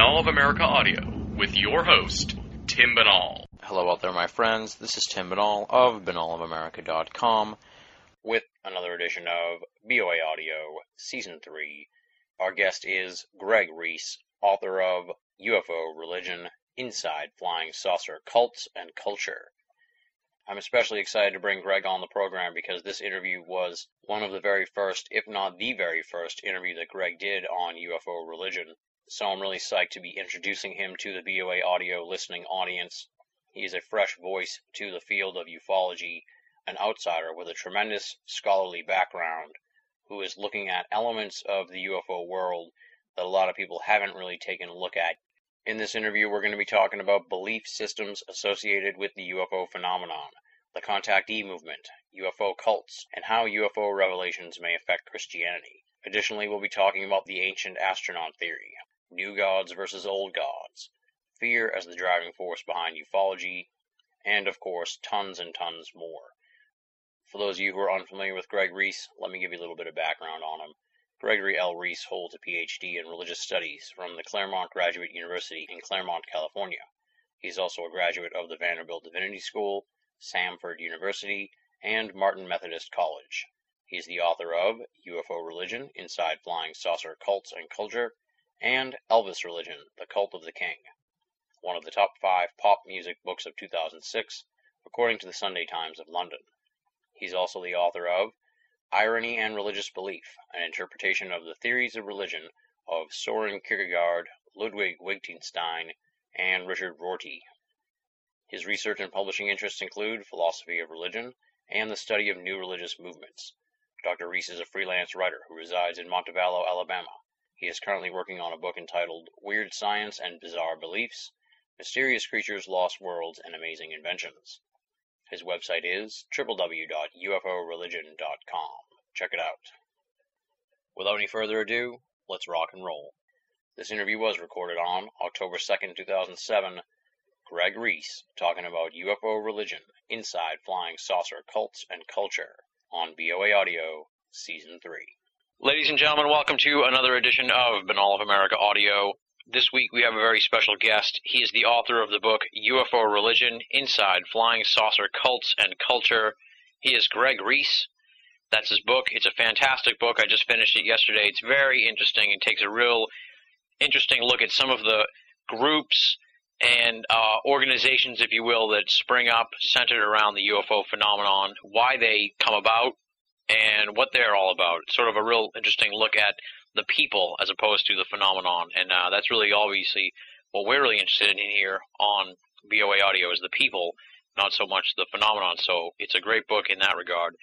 And of America Audio with your host, Tim Binnall. Hello out there, my friends. This is Tim Binnall of BinnallofAmerica.com with another edition of BOA Audio Season 3. Our guest is Greg Reese, author of UFO Religion, Inside Flying Saucer Cults and Culture. I'm especially excited to bring Greg on the program because this interview was one of the very first, if not the very first, interview that Greg did on UFO religion. So I'm really psyched to be introducing him to the BOA audio listening audience. He is a fresh voice to the field of ufology, an outsider with a tremendous scholarly background who is looking at elements of the UFO world that a lot of people haven't really taken a look at in this interview, we're going to be talking about belief systems associated with the UFO phenomenon, the contactee movement, UFO cults, and how UFO revelations may affect Christianity. Additionally, we'll be talking about the ancient astronaut theory, new gods versus old gods, fear as the driving force behind ufology, and of course, tons and tons more. For those of you who are unfamiliar with Greg Reese, let me give you a little bit of background on him. Gregory L. Reese holds a Ph.D. in religious studies from the Claremont Graduate University in Claremont, California. He is also a graduate of the Vanderbilt Divinity School, Samford University, and Martin Methodist College. He is the author of UFO Religion, Inside Flying Saucer Cults and Culture, and Elvis Religion, The Cult of the King, one of the top five pop music books of 2006, according to the Sunday Times of London. He's also the author of Irony and Religious Belief: An Interpretation of the Theories of Religion of Soren Kierkegaard, Ludwig Wittgenstein, and Richard Rorty. His research and publishing interests include philosophy of religion and the study of new religious movements. Dr. Reese is a freelance writer who resides in Montevallo, Alabama. He is currently working on a book entitled Weird Science and Bizarre Beliefs Mysterious Creatures, Lost Worlds, and Amazing Inventions. His website is www.uforeligion.com. Check it out. Without any further ado, let's rock and roll. This interview was recorded on October 2nd, 2007. Greg Reese talking about UFO religion, inside flying saucer cults and culture on BOA Audio Season 3. Ladies and gentlemen, welcome to another edition of Binnall of America Audio. This week we have a very special guest. He is the author of the book UFO Religion Inside Flying Saucer Cults and Culture. He is Greg Reese. That's his book. It's a fantastic book. I just finished it yesterday. It's very interesting. It takes a real interesting look at some of the groups and uh, organizations, if you will, that spring up centered around the UFO phenomenon, why they come about, and what they're all about. Sort of a real interesting look at the people as opposed to the phenomenon. And uh, that's really obviously what we're really interested in here on BOA Audio is the people, not so much the phenomenon. So it's a great book in that regard.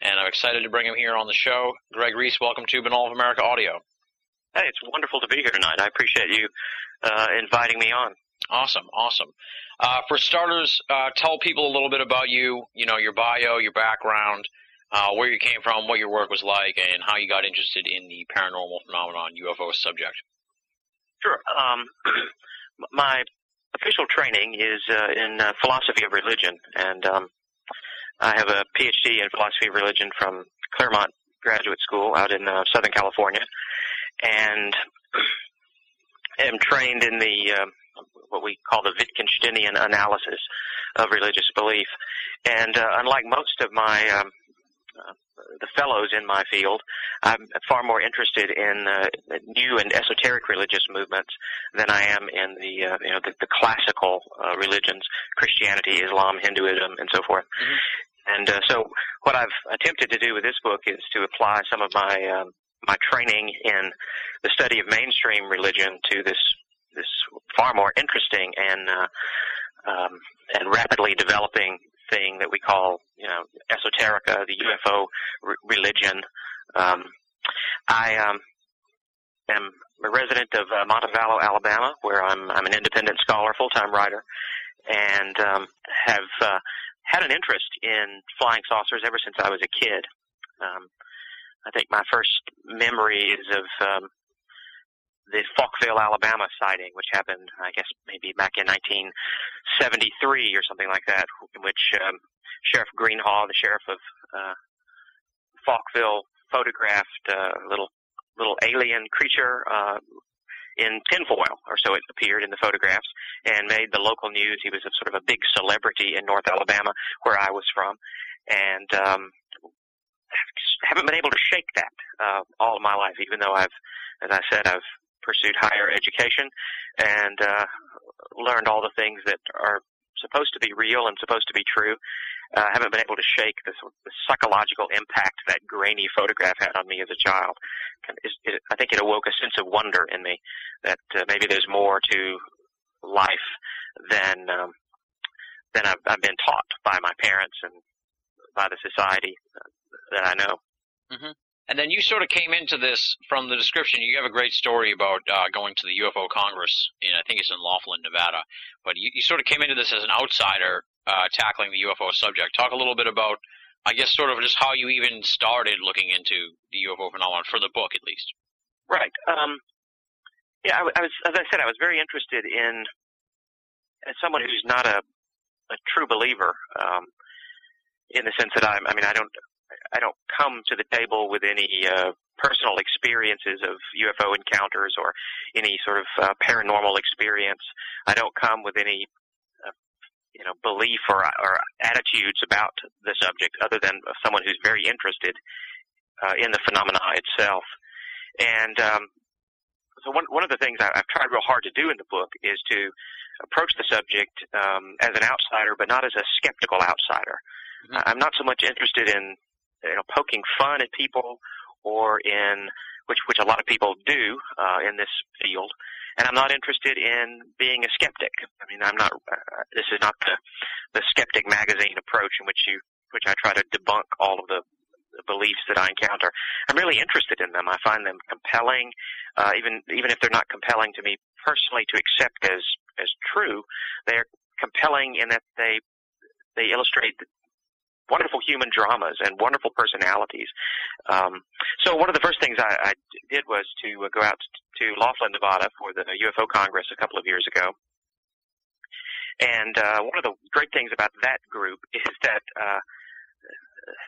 And I'm excited to bring him here on the show. Greg Reese, welcome to Binnall of America Audio. Hey, it's wonderful to be here tonight. I appreciate you uh, inviting me on. Awesome, awesome. Uh, for starters, uh, tell people a little bit about you, you know, your bio, your background, uh, where you came from, what your work was like, and how you got interested in the paranormal phenomenon UFO subject. Sure. Um, my official training is uh, in uh, philosophy of religion, and um, I have a PhD in philosophy of religion from Claremont Graduate School out in uh, Southern California, and am trained in the uh, what we call the Wittgensteinian analysis of religious belief. And uh, unlike most of my um, uh, the fellows in my field, I'm far more interested in uh, new and esoteric religious movements than I am in the uh, you know the, the classical uh, religions, Christianity, Islam, Hinduism, and so forth. Mm-hmm. And uh, so, what I've attempted to do with this book is to apply some of my um, my training in the study of mainstream religion to this this far more interesting and uh, um, and rapidly developing thing that we call, you know, esoterica, the UFO r- religion. Um, I um, am a resident of uh, Montevallo, Alabama, where I'm I'm an independent scholar, full-time writer, and um, have uh, had an interest in flying saucers ever since I was a kid. Um, I think my first memory is of um, the Falkville, Alabama sighting, which happened, I guess, maybe back in 1973 or something like that, in which um, Sheriff Greenhaw, the sheriff of uh, Falkville, photographed a little little alien creature uh, in tinfoil, or so it appeared in the photographs, and made the local news. He was a sort of a big celebrity in North Alabama, where I was from, and um, haven't been able to shake that uh, all of my life, even though I've, as I said, I've pursued higher education and uh, learned all the things that are supposed to be real and supposed to be true. I uh, haven't been able to shake the, the psychological impact that grainy photograph had on me as a child. I think it awoke a sense of wonder in me that uh, maybe there's more to life than um, than I've, I've been taught by my parents and by the society that I know. Mm-hmm. And then you sort of came into this from the description. You have a great story about uh, going to the UFO Congress in, I think it's in Laughlin, Nevada. But you, you sort of came into this as an outsider uh, tackling the UFO subject. Talk a little bit about, I guess, sort of just how you even started looking into the UFO phenomenon for the book, at least. Right. Um, yeah, I, I was, as I said, I was very interested in, as someone who's not a, a true believer, um, in the sense that I'm, I mean, I don't, I don't come to the table with any uh, personal experiences of UFO encounters or any sort of uh, paranormal experience. I don't come with any uh, you know belief or or attitudes about the subject other than someone who's very interested uh, in the phenomena itself. And um, so one one of the things I, I've tried real hard to do in the book is to approach the subject um, as an outsider, but not as a skeptical outsider. Mm-hmm. I'm not so much interested in you know, poking fun at people or in which which a lot of people do uh, in this field. And I'm not interested in being a skeptic. I mean, I'm not. Uh, this is not the the skeptic magazine approach in which you which I try to debunk all of the beliefs that I encounter. I'm really interested in them. I find them compelling, uh, even even if they're not compelling to me personally to accept as as true. They're compelling in that they they illustrate wonderful human dramas and wonderful personalities. Um, so one of the first things I, I did was to uh, go out to Laughlin, Nevada for the UFO Congress a couple of years ago. And uh, one of the great things about that group is that uh,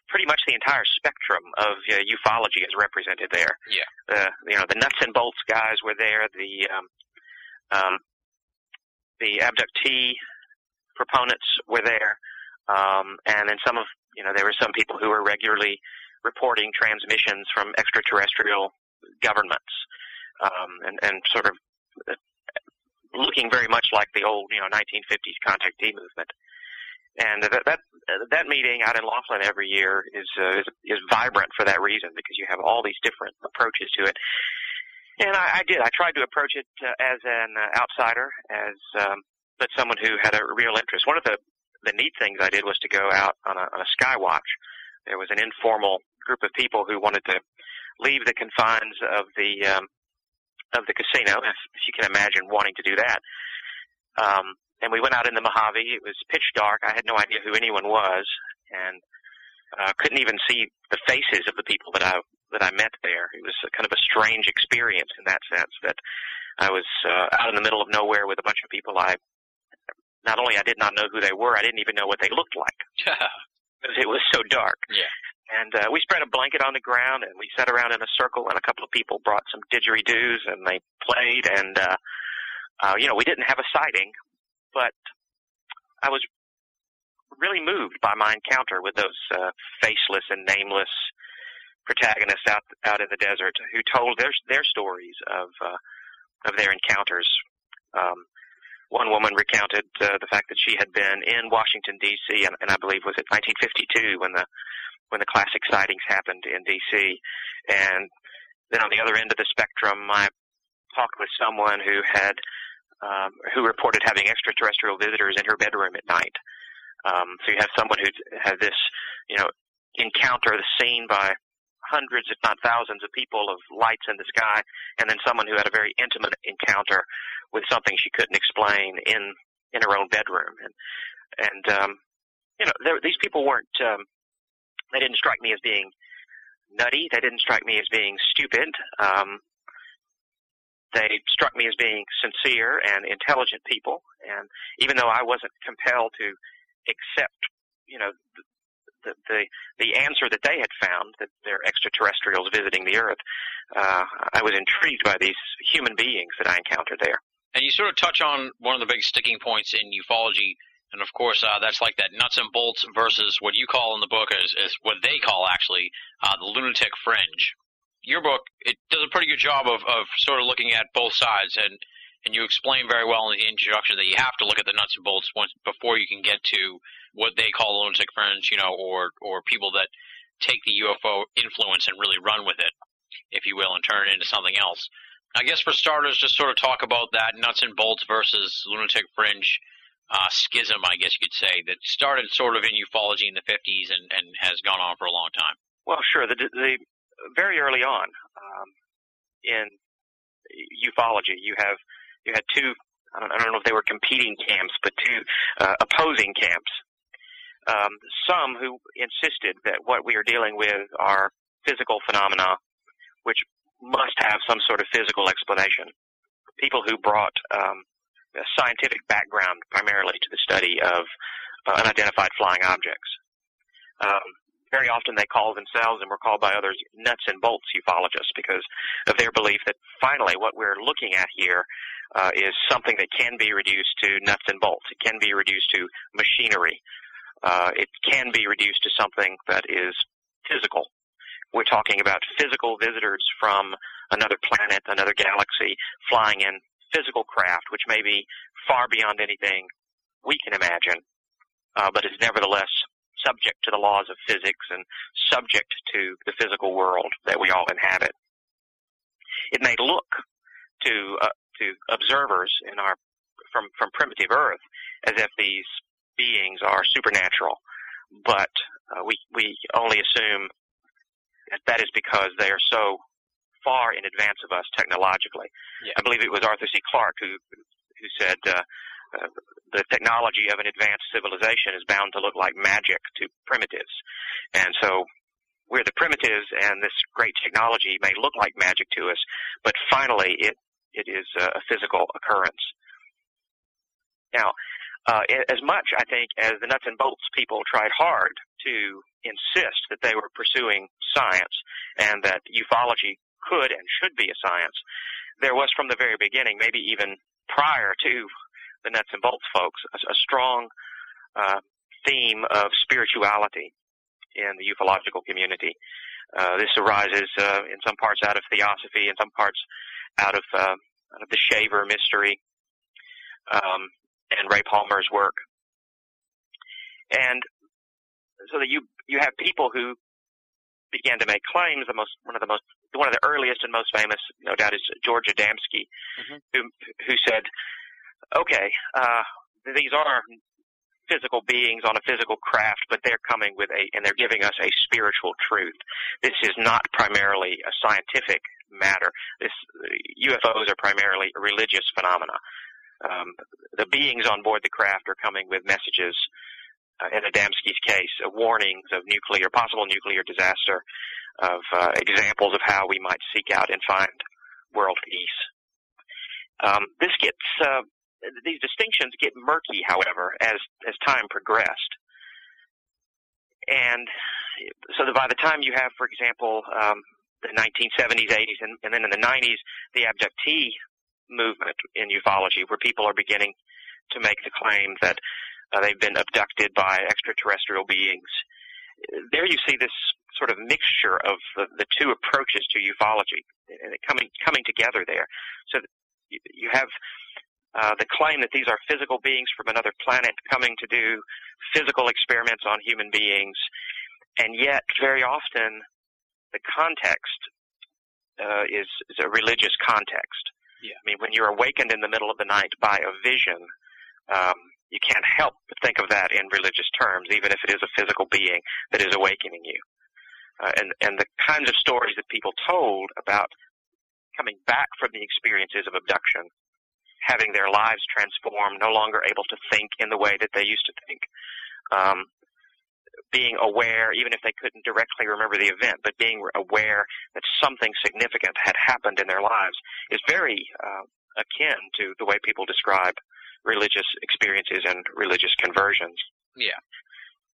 pretty much the entire spectrum of uh, ufology is represented there. Yeah. Uh, you know, the nuts and bolts guys were there. The um, um, the abductee proponents were there. Um, and then some of, you know, there were some people who were regularly reporting transmissions from extraterrestrial governments, um, and, and sort of looking very much like the old, you know, 1950s contactee movement. And that, that, that meeting out in Laughlin every year is, uh, is, is vibrant for that reason because you have all these different approaches to it. And I, I did. I tried to approach it uh, as an uh, outsider, as um, but someone who had a real interest. One of the the neat things I did was to go out on a, on a sky watch. There was an informal group of people who wanted to leave the confines of the um, of the casino, if, if you can imagine wanting to do that. Um, and we went out in the Mojave. It was pitch dark. I had no idea who anyone was, and uh, couldn't even see the faces of the people that I that I met there. It was a, kind of a strange experience in that sense that I was uh, out in the middle of nowhere with a bunch of people I not only I did not know who they were, I didn't even know what they looked like because it was so dark. Yeah. And uh, we spread a blanket on the ground and we sat around in a circle and a couple of people brought some didgeridoos and they played and uh, uh, you know we didn't have a sighting, but I was really moved by my encounter with those uh, faceless and nameless protagonists out out in the desert who told their their stories of uh, of their encounters. Um, one woman recounted uh, the fact that she had been in Washington D.C. And, and I believe was it 1952 when the when the classic sightings happened in D.C. And then on the other end of the spectrum, I talked with someone who had um, who reported having extraterrestrial visitors in her bedroom at night. Um, so you have someone who had this, you know, encounter seen by hundreds, if not thousands, of people of lights in the sky, and then someone who had a very intimate encounter with something she couldn't explain in in her own bedroom. And and um, you know, there, these people weren't. Um, they didn't strike me as being nutty. They didn't strike me as being stupid. Um, they struck me as being sincere and intelligent people. And even though I wasn't compelled to accept, you know, the, the, the answer that they had found that they're extraterrestrials visiting the Earth. Uh, I was intrigued by these human beings that I encountered there. And you sort of touch on one of the big sticking points in ufology, and of course uh, that's like that nuts and bolts versus what you call in the book is, is what they call actually uh, the lunatic fringe. Your book it does a pretty good job of, of sort of looking at both sides and and you explain very well in the introduction that you have to look at the nuts and bolts once before you can get to what they call lunatic fringe, you know, or or people that take the UFO influence and really run with it, if you will, and turn it into something else. I guess for starters, just sort of talk about that nuts and bolts versus lunatic fringe uh, schism, I guess you could say, that started sort of in ufology in the 50s and, and has gone on for a long time. Well, sure. The, the very early on um, in ufology, you have you had two, I don't, I don't know if they were competing camps, but two uh, opposing camps. Um, some who insisted that what we are dealing with are physical phenomena, which must have some sort of physical explanation. People who brought um, a scientific background primarily to the study of uh, unidentified flying objects. Um, very often they call themselves and were called by others nuts and bolts ufologists because of their belief that finally what we're looking at here uh, is something that can be reduced to nuts and bolts. It can be reduced to machinery. Uh, it can be reduced to something that is physical. We're talking about physical visitors from another planet, another galaxy, flying in physical craft, which may be far beyond anything we can imagine, uh, but is nevertheless subject to the laws of physics and subject to the physical world that we all inhabit. It may look to uh, to observers in our from from primitive Earth as if these beings are supernatural, but uh, we we only assume that that is because they are so far in advance of us technologically. Yeah. I believe it was Arthur C. Clarke who who said uh, the technology of an advanced civilization is bound to look like magic to primitives, and so we're the primitives, and this great technology may look like magic to us, but finally it it is a physical occurrence. Now, uh, as much, I think, as the nuts and bolts people tried hard to insist that they were pursuing science and that ufology could and should be a science, there was from the very beginning, maybe even prior to the nuts and bolts folks, a, a strong uh, theme of spirituality in the ufological community. Uh, this arises uh, in some parts out of theosophy, in some parts out of uh, out of the Shaver mystery um, and Ray Palmer's work, and so that you you have people who began to make claims. The most one of the most one of the earliest and most famous, no doubt, is George Adamski, mm-hmm. who who said, "Okay, uh, these are physical beings on a physical craft, but they're coming with a, and they're giving us a spiritual truth. This is not primarily a scientific matter. This UFOs are primarily religious phenomena. Um, the beings on board the craft are coming with messages. Uh, in Adamski's case, uh, warnings of nuclear, possible nuclear disaster, of uh, examples of how we might seek out and find world peace. Um, this gets uh, these distinctions get murky, however, as as time progressed. And so that by the time you have, for example, um, the 1970s, 80s, and, and then in the 90s, the abductee movement in ufology, where people are beginning to make the claim that uh, they've been abducted by extraterrestrial beings. There you see this sort of mixture of the, the two approaches to ufology and coming coming together there. So you have uh, the claim that these are physical beings from another planet coming to do physical experiments on human beings, and yet very often the context uh, is, is a religious context. Yeah. I mean, when you're awakened in the middle of the night by a vision, um, you can't help but think of that in religious terms, even if it is a physical being that is awakening you. Uh, and and the kinds of stories that people told about coming back from the experiences of abduction having their lives transformed, no longer able to think in the way that they used to think. Um, being aware, even if they couldn't directly remember the event, but being aware that something significant had happened in their lives is very uh, akin to the way people describe religious experiences and religious conversions. Yeah.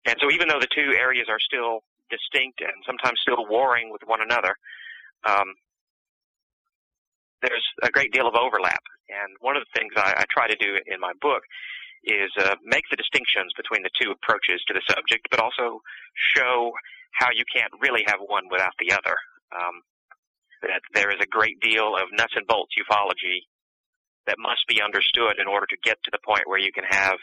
and so even though the two areas are still distinct and sometimes still warring with one another, um, there's a great deal of overlap. And one of the things I, I try to do in my book is uh, make the distinctions between the two approaches to the subject, but also show how you can't really have one without the other. Um, that there is a great deal of nuts and bolts ufology that must be understood in order to get to the point where you can have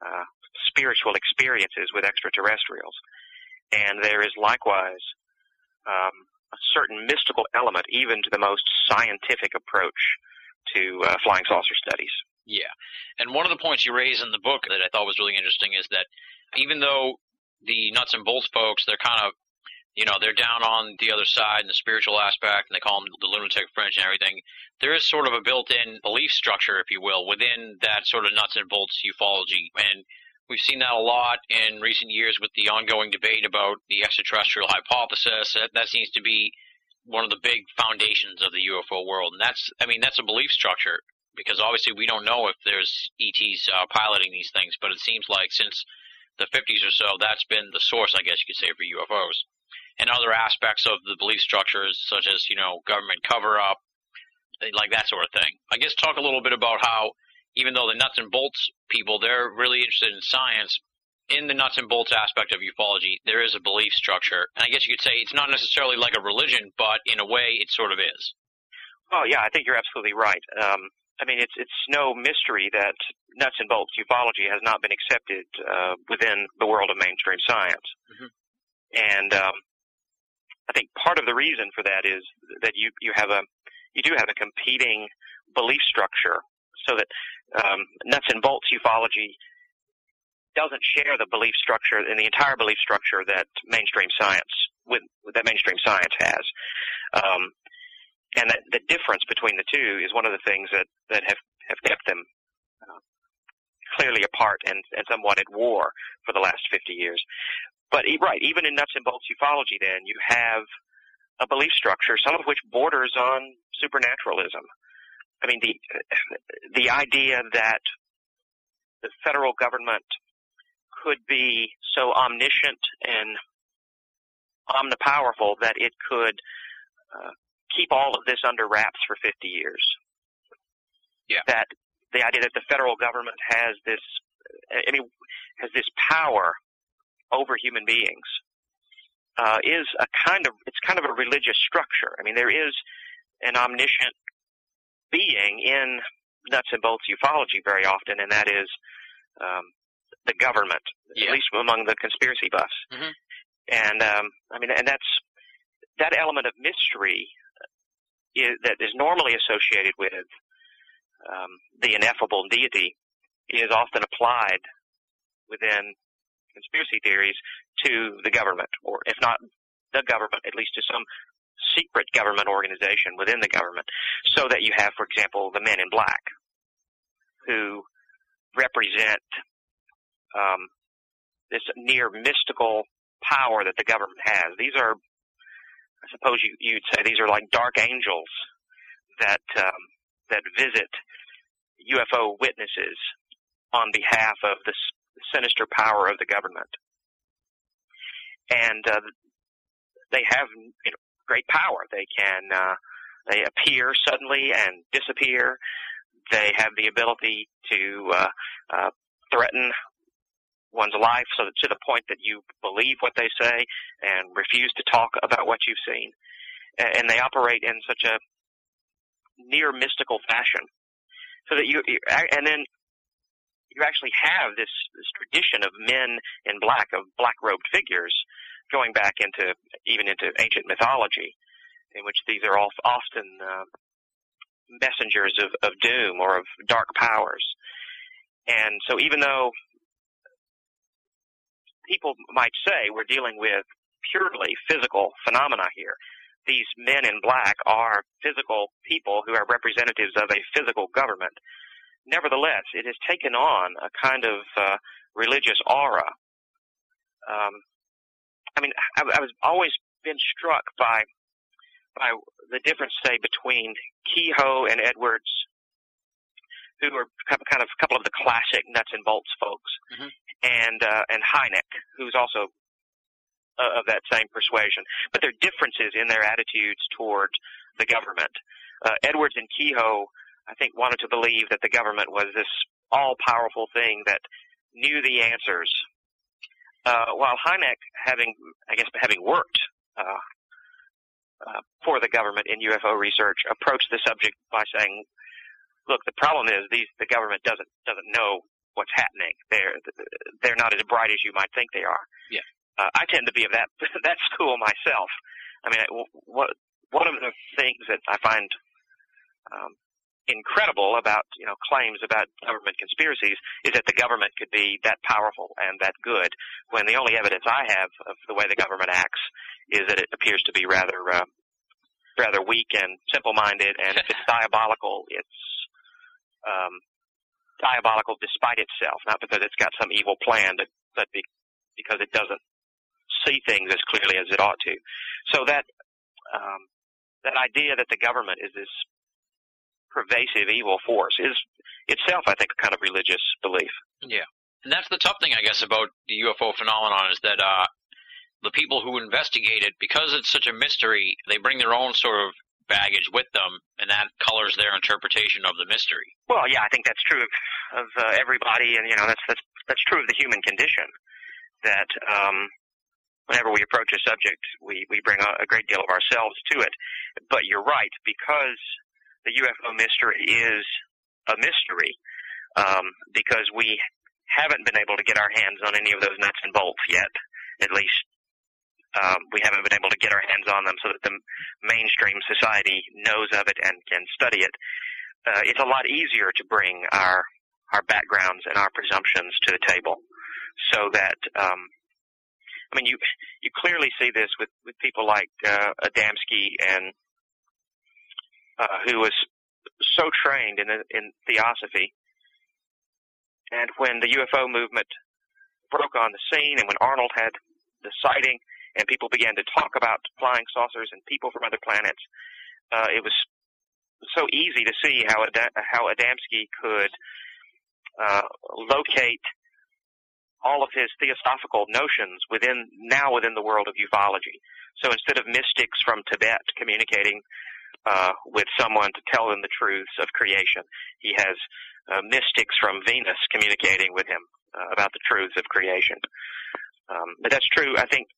uh, spiritual experiences with extraterrestrials. And there is likewise um, a certain mystical element even to the most scientific approach to uh, flying saucer studies. Yeah. And one of the points you raise in the book that I thought was really interesting is that even though the nuts and bolts folks, they're kind of, you know, they're down on the other side in the spiritual aspect, and they call them the lunatic fringe and everything. There is sort of a built-in belief structure, if you will, within that sort of nuts and bolts ufology. And we've seen that a lot in recent years with the ongoing debate about the extraterrestrial hypothesis. That, that seems to be one of the big foundations of the UFO world. And that's, I mean, that's a belief structure because obviously we don't know if there's ETs uh, piloting these things, but it seems like since the 50s or so, that's been the source, I guess you could say, for UFOs. And other aspects of the belief structures, such as, you know, government cover up, like that sort of thing. I guess talk a little bit about how, even though the nuts and bolts people, they're really interested in science, in the nuts and bolts aspect of ufology, there is a belief structure. And I guess you could say it's not necessarily like a religion, but in a way it sort of is. Oh, yeah, I think you're absolutely right. Um, I mean, it's it's no mystery that nuts and bolts ufology has not been accepted uh, within the world of mainstream science, mm-hmm. and um, I think part of the reason for that is that you you have a you do have a competing belief structure, so that um, nuts and bolts ufology doesn't share the belief structure and the entire belief structure that mainstream science with that mainstream science has. Um, and that the difference between the two is one of the things that that have have kept them uh, clearly apart and and somewhat at war for the last 50 years. But right, even in nuts and bolts ufology, then you have a belief structure, some of which borders on supernaturalism. I mean, the the idea that the federal government could be so omniscient and omnipowerful that it could uh, keep all of this under wraps for 50 years. Yeah. That the idea that the federal government has this, I mean, has this power over human beings uh, is a kind of it's kind of a religious structure. I mean, there is an omniscient being in nuts and bolts ufology very often, and that is um, the government, yeah. at least among the conspiracy buffs. Mm-hmm. And um, I mean, and that's that element of mystery is, that is normally associated with um, the ineffable deity is often applied within conspiracy theories to the government, or if not the government, at least to some secret government organization within the government, so that you have, for example, the men in black, who represent um, this near mystical power that the government has. These are I suppose you, you'd say these are like dark angels that um, that visit UFO witnesses on behalf of the sinister power of the government, and uh, they have you know, great power. They can uh, they appear suddenly and disappear. They have the ability to uh, uh, threaten one's life so that to the point that you believe what they say and refuse to talk about what you've seen. And they operate in such a near mystical fashion. So that you, and then you actually have this, this tradition of men in black, of black robed figures, going back into, even into ancient mythology, in which these are often uh, messengers of, of doom or of dark powers. And so even though people might say we're dealing with purely physical phenomena here. These men in black are physical people who are representatives of a physical government. Nevertheless, it has taken on a kind of uh, religious aura. Um, I mean, I, I was always been struck by by the difference, say, between Keyhoe and Edwards' who are kind of a couple of the classic nuts and bolts folks, Mhm. and uh, and Hynek, who's also uh, of that same persuasion. But there are differences in their attitudes toward the government. Uh, Edwards and Keyhoe, I think, wanted to believe that the government was this all-powerful thing that knew the answers. Uh, while Hynek, having I guess having worked uh, uh, for the government in UFO research, approached the subject by saying, "Look, the problem is these the government doesn't doesn't know what's happening. They're they're not as bright as you might think they are." Yeah. Uh, I tend to be of that that school myself. I mean, what one of the things that I find um, incredible about you know claims about government conspiracies is that the government could be that powerful and that good when the only evidence I have of the way the government acts is that it appears to be rather uh, rather weak and simple-minded and if it's diabolical. It's um, diabolical despite itself. Not because it's got some evil plan but, but be, because it doesn't see things as clearly as it ought to. So that um, that idea that the government is this pervasive evil force is itself, I think, a kind of religious belief. Yeah. And that's the tough thing, I guess, about the UFO phenomenon is that uh, the people who investigate it, because it's such a mystery, they bring their own sort of baggage with them, and that colors their interpretation of the mystery. Well, yeah, I think that's true of, of uh, everybody, and you know, that's that's that's true of the human condition. That um, whenever we approach a subject, we we bring a, a great deal of ourselves to it. But you're right, because the UFO mystery is a mystery um, because we haven't been able to get our hands on any of those nuts and bolts yet. At least um, we haven't been able to get our hands on them so that the mainstream society knows of it and can study it. Uh, it's a lot easier to bring our our backgrounds and our presumptions to the table, so that um, I mean you you clearly see this with with people like uh, Adamski and uh, who was so trained in in theosophy. And when the UFO movement broke on the scene, and when Arnold had the sighting, and people began to talk about flying saucers and people from other planets, uh, it was so easy to see how Ad- how Adamski could uh, locate all of his theosophical notions within now within the world of ufology. So instead of mystics from Tibet communicating uh, with someone to tell them the truths of creation. He has uh, mystics from Venus communicating with him uh, about the truths of creation. Um, but that's true, I think,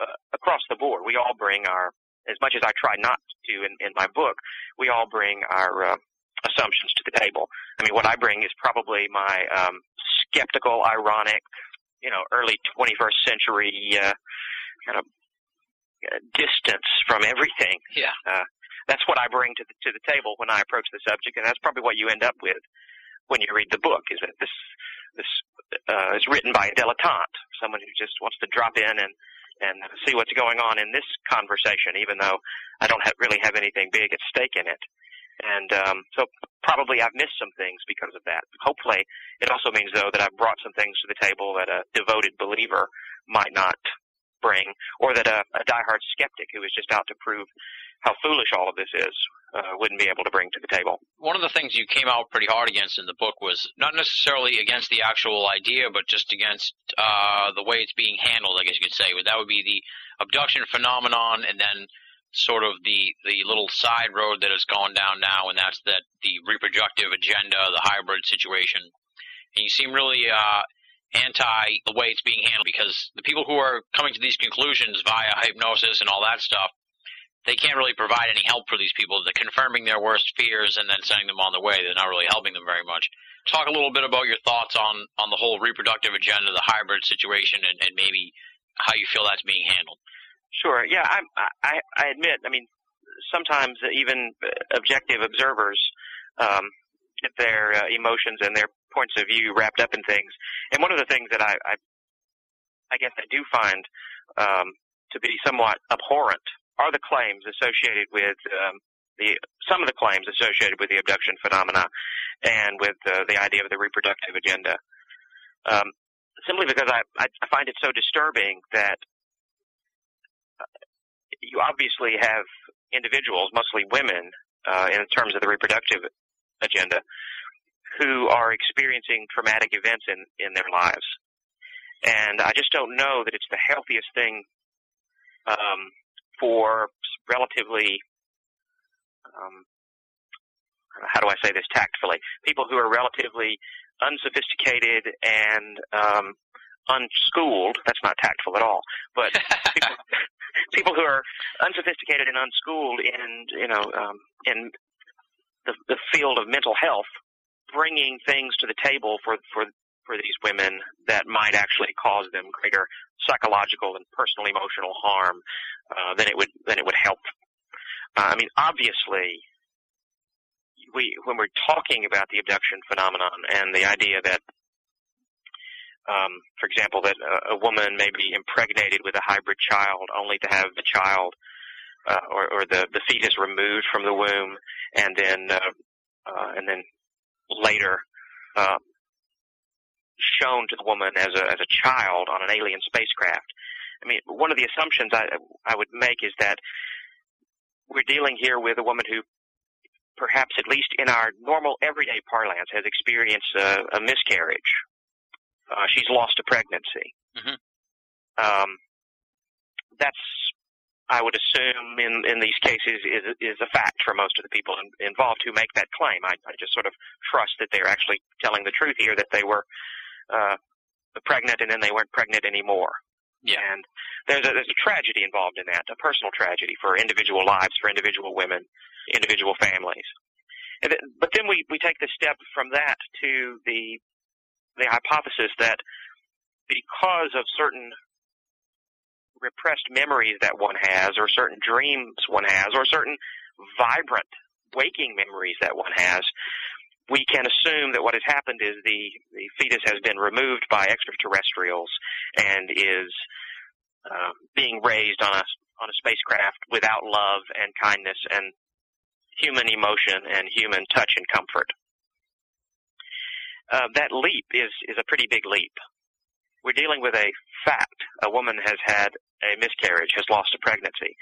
uh, across the board. We all bring our, as much as I try not to in, in my book, we all bring our uh, assumptions to the table. I mean, what I bring is probably my um, skeptical, ironic, you know, early 21st century uh, kind of distance from everything. Yeah. Uh, that's what I bring to the to the table when I approach the subject, and that's probably what you end up with when you read the book. Is that this this uh, is written by a dilettante, someone who just wants to drop in and and see what's going on in this conversation, even though I don't have, really have anything big at stake in it. And um, so probably I've missed some things because of that. Hopefully, it also means though that I've brought some things to the table that a devoted believer might not bring, or that a, a diehard skeptic who is just out to prove how foolish all of this is uh, wouldn't be able to bring to the table. One of the things you came out pretty hard against in the book was not necessarily against the actual idea, but just against uh, the way it's being handled. I guess you could say that would be the abduction phenomenon, and then sort of the the little side road that has gone down now, and that's that the reproductive agenda, the hybrid situation. And you seem really uh, anti the way it's being handled because the people who are coming to these conclusions via hypnosis and all that stuff, they can't really provide any help for these people. They're confirming their worst fears and then sending them on their way. They're not really helping them very much. Talk a little bit about your thoughts on, on the whole reproductive agenda, the hybrid situation, and, and maybe how you feel that's being handled. Sure. Yeah, I, I, I admit. I mean, sometimes even objective observers um, their uh, emotions and their points of view wrapped up in things. And one of the things that I, I, I guess I do find um, to be somewhat abhorrent are the claims associated with um, the some of the claims associated with the abduction phenomena and with uh, the idea of the reproductive agenda. Um, simply because I, I find it so disturbing that you obviously have individuals, mostly women, uh, in terms of the reproductive agenda who are experiencing traumatic events in, in their lives. And I just don't know that it's the healthiest thing um, for relatively, um, how do I say this tactfully, people who are relatively unsophisticated and um, unschooled. That's not tactful at all. But people, people who are unsophisticated and unschooled in you know um, in the, the field of mental health, bringing things to the table for for for these women that might actually cause them greater psychological and personal emotional harm uh, than it would than it would help. Uh, I mean, obviously, we when we're talking about the abduction phenomenon and the idea that um, for example, that a, a woman may be impregnated with a hybrid child only to have the child uh, or, or the the fetus removed from the womb, and then uh, uh, and then later uh, shown to the woman as a as a child on an alien spacecraft. I mean, one of the assumptions I I would make is that we're dealing here with a woman who perhaps at least in our normal everyday parlance has experienced a, a miscarriage uh, she's lost a pregnancy. Mhm. Um, that's, I would assume, in in these cases, is is a fact for most of the people in, involved who make that claim. I, I just sort of trust that they're actually telling the truth here, that they were uh, pregnant and then they weren't pregnant anymore. Yeah. And there's a, there's a tragedy involved in that, a personal tragedy for individual lives, for individual women, individual families. And th- but then we, we take the step from that to the the hypothesis that because of certain repressed memories that one has, or certain dreams one has, or certain vibrant waking memories that one has, we can assume that what has happened is the, the fetus has been removed by extraterrestrials and is uh, being raised on a on a spacecraft without love and kindness and human emotion and human touch and comfort uh, that leap is is a pretty big leap. We're dealing with a fact. A woman has had a miscarriage, has lost a pregnancy.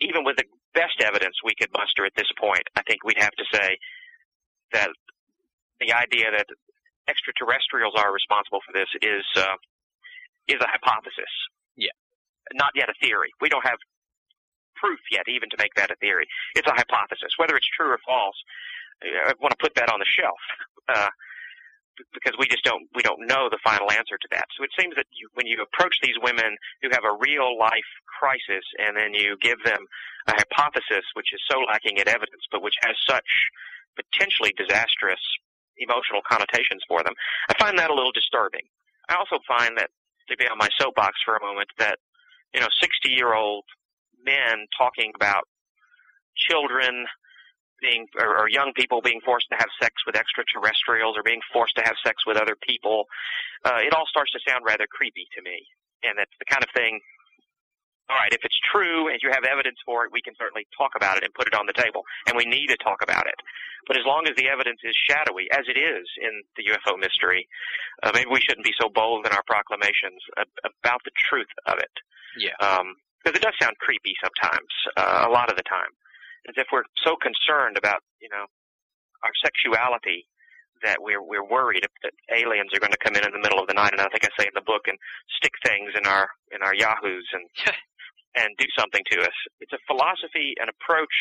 Even with the best evidence we could muster at this point, I think we'd have to say that the idea that extraterrestrials are responsible for this is uh, is a hypothesis. Yeah. Not yet a theory. We don't have proof yet, even to make that a theory. It's a hypothesis. Whether it's true or false, I want to put that on the shelf. Uh, because we just don't we don't know the final answer to that. So it seems that you, when you approach these women who have a real life crisis, and then you give them a hypothesis which is so lacking in evidence, but which has such potentially disastrous emotional connotations for them, I find that a little disturbing. I also find that to be on my soapbox for a moment that you know 60 year old men talking about children being or, or young people being forced to have sex with extraterrestrials or being forced to have sex with other people, uh, it all starts to sound rather creepy to me. And that's the kind of thing. All right, if it's true and you have evidence for it, we can certainly talk about it and put it on the table, and we need to talk about it. But as long as the evidence is shadowy, as it is in the UFO mystery, uh, maybe we shouldn't be so bold in our proclamations about the truth of it. Yeah. Um, because it does sound creepy sometimes, uh, a lot of the time as if we're so concerned about, you know, our sexuality that we're we're worried that aliens are going to come in in the middle of the night, and I think I say in the book, and stick things in our in our yahoos and and do something to us. It's a philosophy, an approach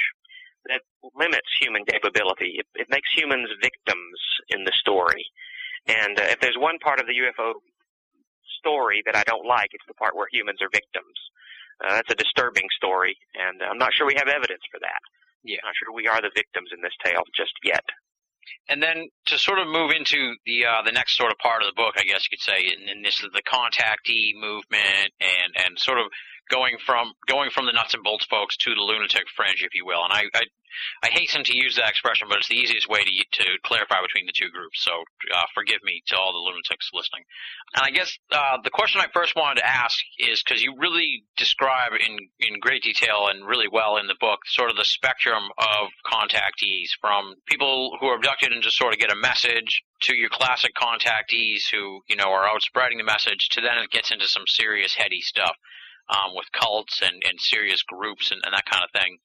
that limits human capability. It, it makes humans victims in the story. And uh, if there's one part of the UFO story that I don't like, it's the part where humans are victims. Uh, that's a disturbing story, and I'm not sure we have evidence for that. Yeah. I'm not sure we are the victims in this tale just yet. And then to sort of move into the uh, the next sort of part of the book, I guess you could say, and, and this is the contactee movement, and and sort of going from going from the nuts and bolts folks to the lunatic fringe, if you will. And I, I I hasten to use that expression, but it's the easiest way to to clarify between the two groups. So uh, forgive me to all the lunatics listening. And I guess uh, the question I first wanted to ask is because you really describe in in great detail and really well in the book sort of the spectrum of contactees from people who are abducted and just sort of get a message to your classic contactees who you know are out spreading the message to then it gets into some serious heady stuff um, with cults and, and serious groups and, and that kind of thing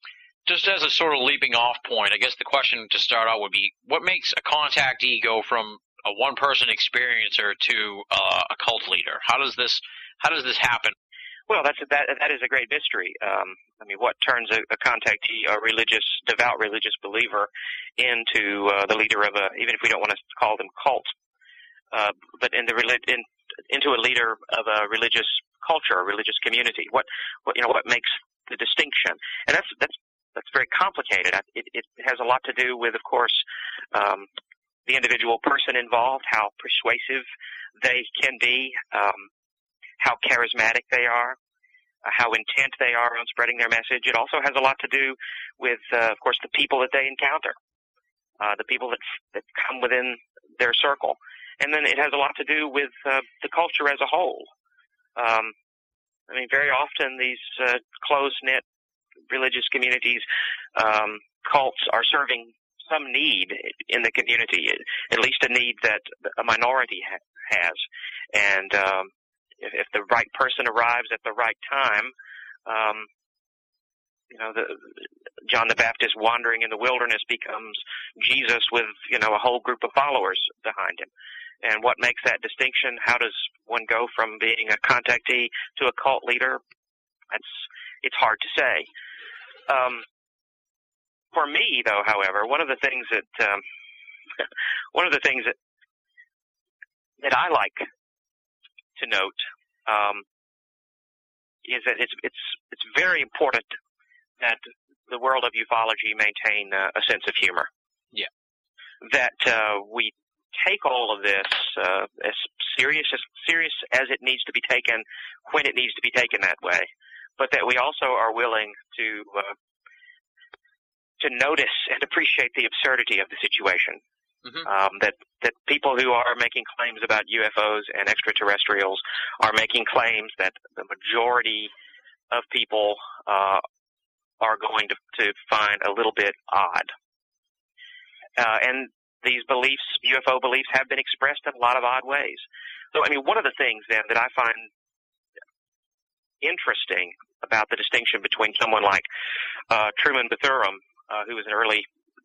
just as a sort of leaping off point, I guess the question to start out would be, what makes a contactee go from a one-person experiencer to uh, a cult leader? How does this how does this happen? Well, that's a, that that is a great mystery. Um, I mean, what turns a, a contactee, a religious, devout religious believer, into uh, the leader of a, even if we don't want to call them cult, uh, but in the in, into a leader of a religious culture, a religious community. What, what you know, what makes the distinction? And that's that's that's very complicated. It, it has a lot to do with, of course, um, the individual person involved, how persuasive they can be, um, how charismatic they are, uh, how intent they are on spreading their message. It also has a lot to do with, uh, of course, the people that they encounter, uh, the people that that come within their circle, and then it has a lot to do with uh, the culture as a whole. Um, I mean, very often these uh, close-knit religious communities, um, cults are serving some need in the community, at least a need that a minority ha- has. And um, if, if the right person arrives at the right time, um, you know, the, John the Baptist wandering in the wilderness becomes Jesus with, you know, a whole group of followers behind him. And what makes that distinction? How does one go from being a contactee to a cult leader? That's, it's hard to say. Um, for me, though, however, one of the things that um, one of the things that that I like to note um, is that it's it's it's very important that the world of ufology maintain uh, a sense of humor. Yeah. That uh, we take all of this uh, as serious as serious as it needs to be taken when it needs to be taken that way, but that we also are willing to uh, to notice and appreciate the absurdity of the situation. Mm-hmm. Um, that that people who are making claims about UFOs and extraterrestrials are making claims that the majority of people uh, are going to, to find a little bit odd. Uh, and these beliefs, UFO beliefs, have been expressed in a lot of odd ways. So, I mean, one of the things then that I find interesting about the distinction between someone like uh, Truman Bethurum, uh, who was an early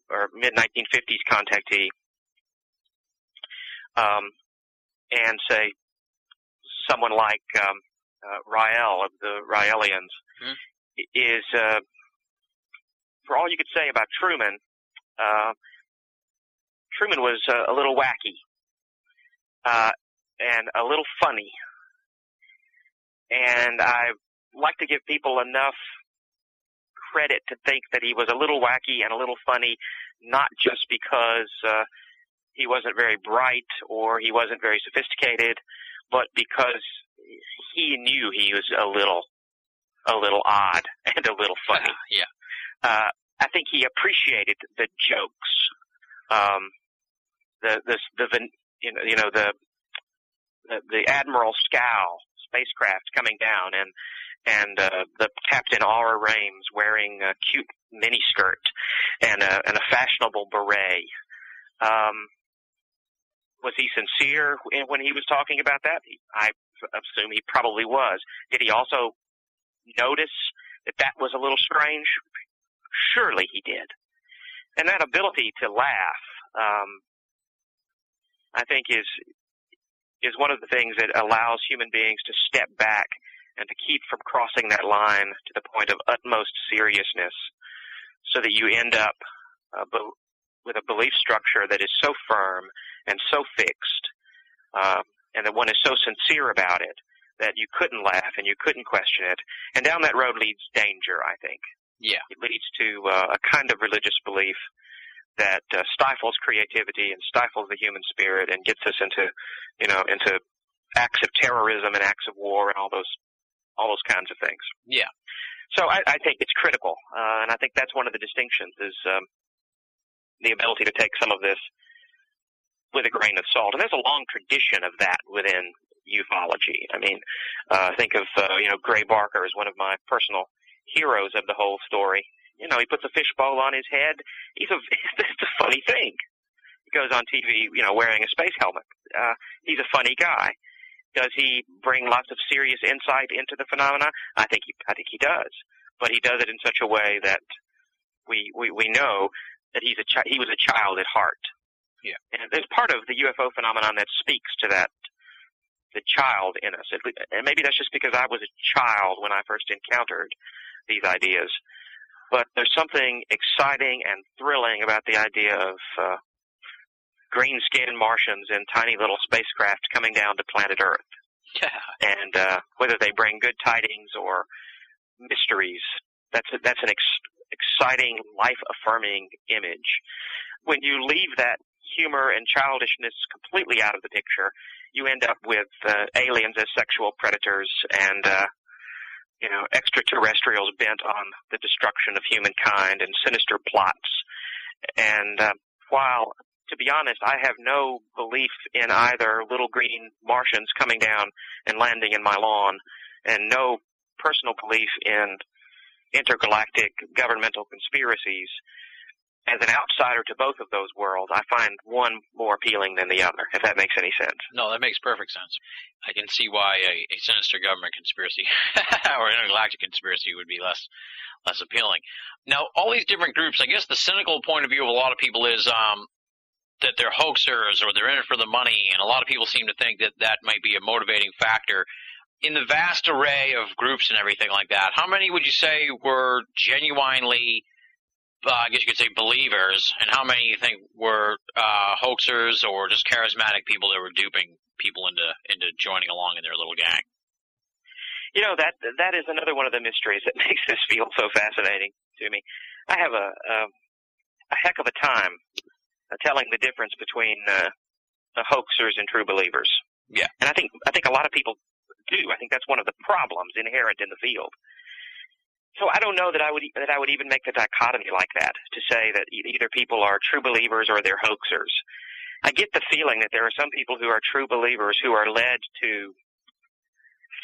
or mid 1950s contactee, um, and say someone like um, uh, Rael of the Raelians Mhm. is, uh, for all you could say about Truman, uh, Truman was uh, a little wacky uh, and a little funny, and I like to give people enough credit to think that he was a little wacky and a little funny, not just because uh, he wasn't very bright or he wasn't very sophisticated, but because he knew he was a little, a little odd and a little funny. yeah. Uh, I think he appreciated the jokes, um, the the the, you know you know the the, the Admiral Scow spacecraft coming down and and uh, the Captain Aura Rhanes wearing a cute miniskirt and a and a fashionable beret. Um, was he sincere when he was talking about that? I assume he probably was. Did he also notice that that was a little strange? Surely he did. And that ability to laugh, um, I think is is one of the things that allows human beings to step back and to keep from crossing that line to the point of utmost seriousness, so that you end up uh, be- with a belief structure that is so firm and so fixed, uh, and that one is so sincere about it that you couldn't laugh and you couldn't question it. And down that road leads danger, I think. Yeah. It leads to uh, a kind of religious belief that uh, stifles creativity and stifles the human spirit and gets us into, you know, into acts of terrorism and acts of war and all those, all those kinds of things. Yeah. So I, I think it's critical, uh, and I think that's one of the distinctions is um, the ability to take some of this with a grain of salt. And there's a long tradition of that within ufology. I mean, uh, think of uh, you know Gray Barker as one of my personal heroes of the whole story. You know, he puts a fishbowl on his head. He's a it's a funny thing. He goes on TV, you know, wearing a space helmet. Uh, he's a funny guy. Does he bring lots of serious insight into the phenomena? I think he I think he does. But he does it in such a way that we we we know that he's a chi- he was a child at heart. Yeah. And there's part of the UFO phenomenon that speaks to that the child in us. And maybe that's just because I was a child when I first encountered these ideas. But there's something exciting and thrilling about the idea of uh, green-skinned Martians in tiny little spacecraft coming down to planet Earth Yeah. and uh, whether they bring good tidings or mysteries. That's a, that's an ex- exciting, life-affirming image. When you leave that humor and childishness completely out of the picture, you end up with uh, aliens as sexual predators and uh, you know extraterrestrials bent on the destruction of humankind and sinister plots. And uh, while to be honest, I have no belief in either little green Martians coming down and landing in my lawn, and no personal belief in intergalactic governmental conspiracies. As an outsider to both of those worlds, I find one more appealing than the other, if that makes any sense. No, that makes perfect sense. I can see why a, a sinister government conspiracy or intergalactic conspiracy would be less less appealing. Now, all these different groups, I guess the cynical point of view of a lot of people is um, that they're hoaxers or they're in it for the money, and a lot of people seem to think that that might be a motivating factor. In the vast array of groups and everything like that, how many would you say were genuinely, uh, I guess you could say, believers, and how many you think were uh, hoaxers or just charismatic people that were duping people into into joining along in their little gang? You know that that is another one of the mysteries that makes this feel so fascinating to me. I have a a, a heck of a time uh, telling the difference between uh, the hoaxers and true believers. Yeah. and I think I think a lot of people do. I think that's one of the problems inherent in the field. So I don't know that I would that I would even make the dichotomy like that to say that either people are true believers or they're hoaxers. I get the feeling that there are some people who are true believers who are led to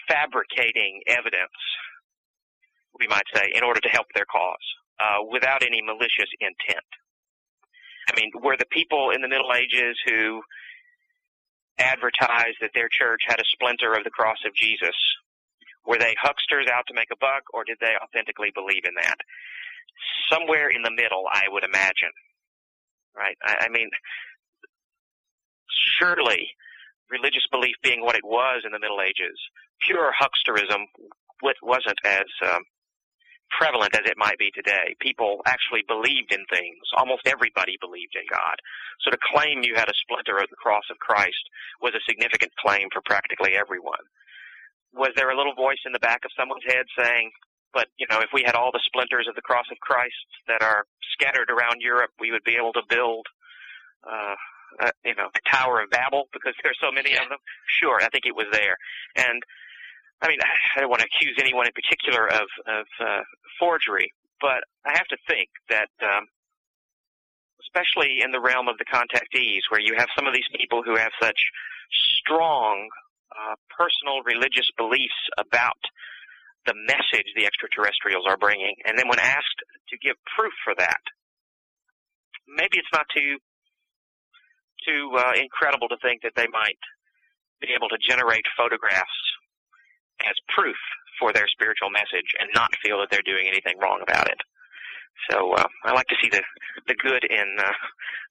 fabricating evidence, we might say, in order to help their cause, uh, without any malicious intent. I mean, were the people in the Middle Ages who advertised that their church had a splinter of the cross of Jesus, were they hucksters out to make a buck, or did they authentically believe in that? Somewhere in the middle, I would imagine. Right? I, I mean, surely religious belief being what it was in the Middle Ages, pure hucksterism wa- wasn't as um, prevalent as it might be today. People actually believed in things. Almost everybody believed in God. So to claim you had a splinter of the cross of Christ was a significant claim for practically everyone. Was there a little voice in the back of someone's head saying, but you know, if we had all the splinters of the cross of Christ that are scattered around Europe, we would be able to build uh, uh, you know, the Tower of Babel because there's so many of them. Sure, I think it was there. And I mean, I don't want to accuse anyone in particular of of uh, forgery, but I have to think that, um, especially in the realm of the contactees, where you have some of these people who have such strong uh, personal religious beliefs about the message the extraterrestrials are bringing, and then when asked to give proof for that, maybe it's not too too uh, incredible to think that they might be able to generate photographs as proof for their spiritual message and not feel that they're doing anything wrong about it. So uh, I like to see the the good in uh,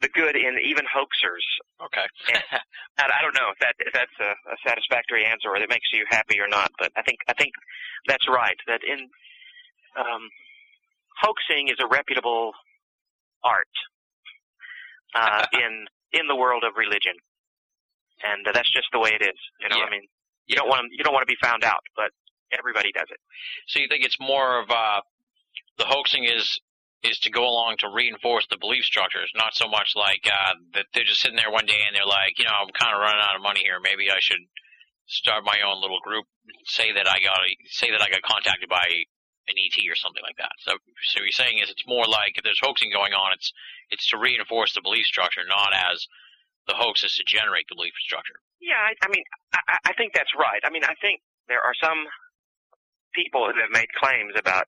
the good in even hoaxers. Okay. And I don't know if that if that's a, a satisfactory answer or that makes you happy or not, but I think I think that's right. That in um, hoaxing is a reputable art uh, in in the world of religion, and uh, that's just the way it is. You know, Yeah. I mean, you don't want you don't want to be found out, but everybody does it. So you think it's more of uh, the hoaxing is is to go along to reinforce the belief structures, not so much like uh, that they're just sitting there one day and they're like, you know, I'm kind of running out of money here. Maybe I should start my own little group. Say that I got say that I got contacted by an ET or something like that. So so you're saying is it's more like if there's hoaxing going on, it's it's to reinforce the belief structure, not as the hoax is to generate the belief structure. Yeah, I, I mean, I, I think that's right. I mean, I think there are some people who have made claims about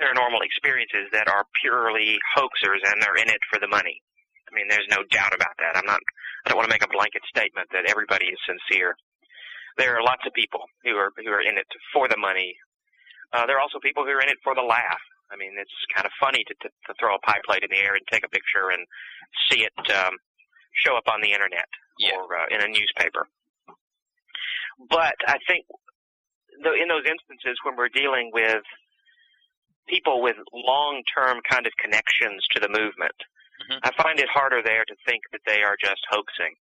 paranormal experiences that are purely hoaxers and they're in it for the money. I mean, there's no doubt about that. I'm not. I don't want to make a blanket statement that everybody is sincere. There are lots of people who are who are in it for the money. Uh, there are also people who are in it for the laugh. I mean, it's kind of funny to, to, to throw a pie plate in the air and take a picture and see it um, show up on the internet Yeah. or uh, in a newspaper. But I think tho- in those instances when we're dealing with people with long-term kind of connections to the movement, Mhm. I find it harder there to think that they are just hoaxing.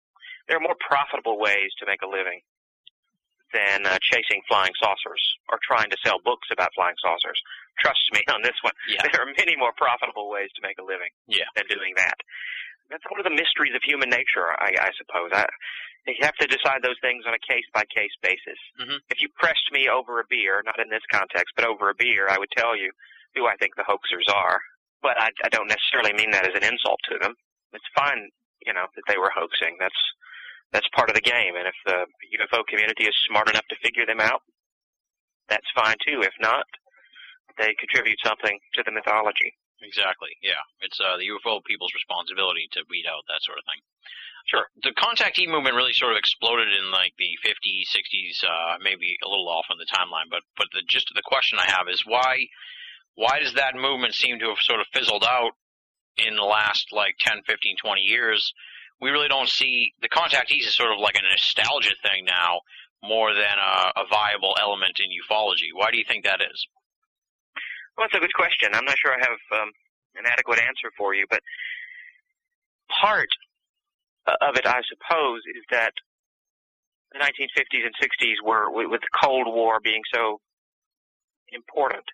There are more profitable ways to make a living than uh, chasing flying saucers or trying to sell books about flying saucers. Trust me on this one. Yeah. There are many more profitable ways to make a living Yeah. than doing that. That's one of the mysteries of human nature, I, I suppose. I, you have to decide those things on a case by case basis. Mhm. If you pressed me over a beer, not in this context, but over a beer, I would tell you who I think the hoaxers are. But I, I don't necessarily mean that as an insult to them. It's fine, you know, that they were hoaxing. That's that's part of the game. And if the UFO community is smart enough to figure them out, that's fine too. If not, they contribute something to the mythology. Exactly. Yeah. It's uh, the UFO people's responsibility to weed out that sort of thing. Sure. The contactee movement really sort of exploded in like the 50s, 60s, uh, maybe a little off on the timeline, but but the gist of the question I have is why why does that movement seem to have sort of fizzled out in the last like 10, 15, 20 years? We really don't see the contactees is sort of like a nostalgia thing now more than a, a viable element in ufology. Why do you think that is? Well, that's a good question. I'm not sure I have um, an adequate answer for you, but part of it, I suppose, is that the 1950s and 60s were, with with the Cold War being so important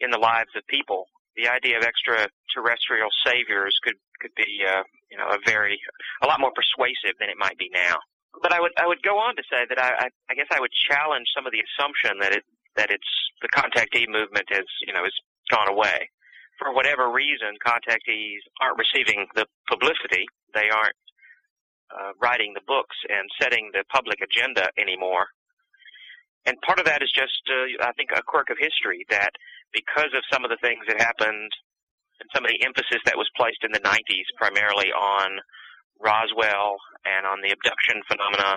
in the lives of people, the idea of extraterrestrial saviors could could be, uh, you know, a very a lot more persuasive than it might be now. But I would I would go on to say that I I, I guess I would challenge some of the assumption that it that it's the contactee movement has you know has gone away for whatever reason. Contactees aren't receiving the publicity. They aren't uh, writing the books and setting the public agenda anymore. And part of that is just, uh, I think, a quirk of history that because of some of the things that happened and some of the emphasis that was placed in the 90s primarily on Roswell and on the abduction phenomena,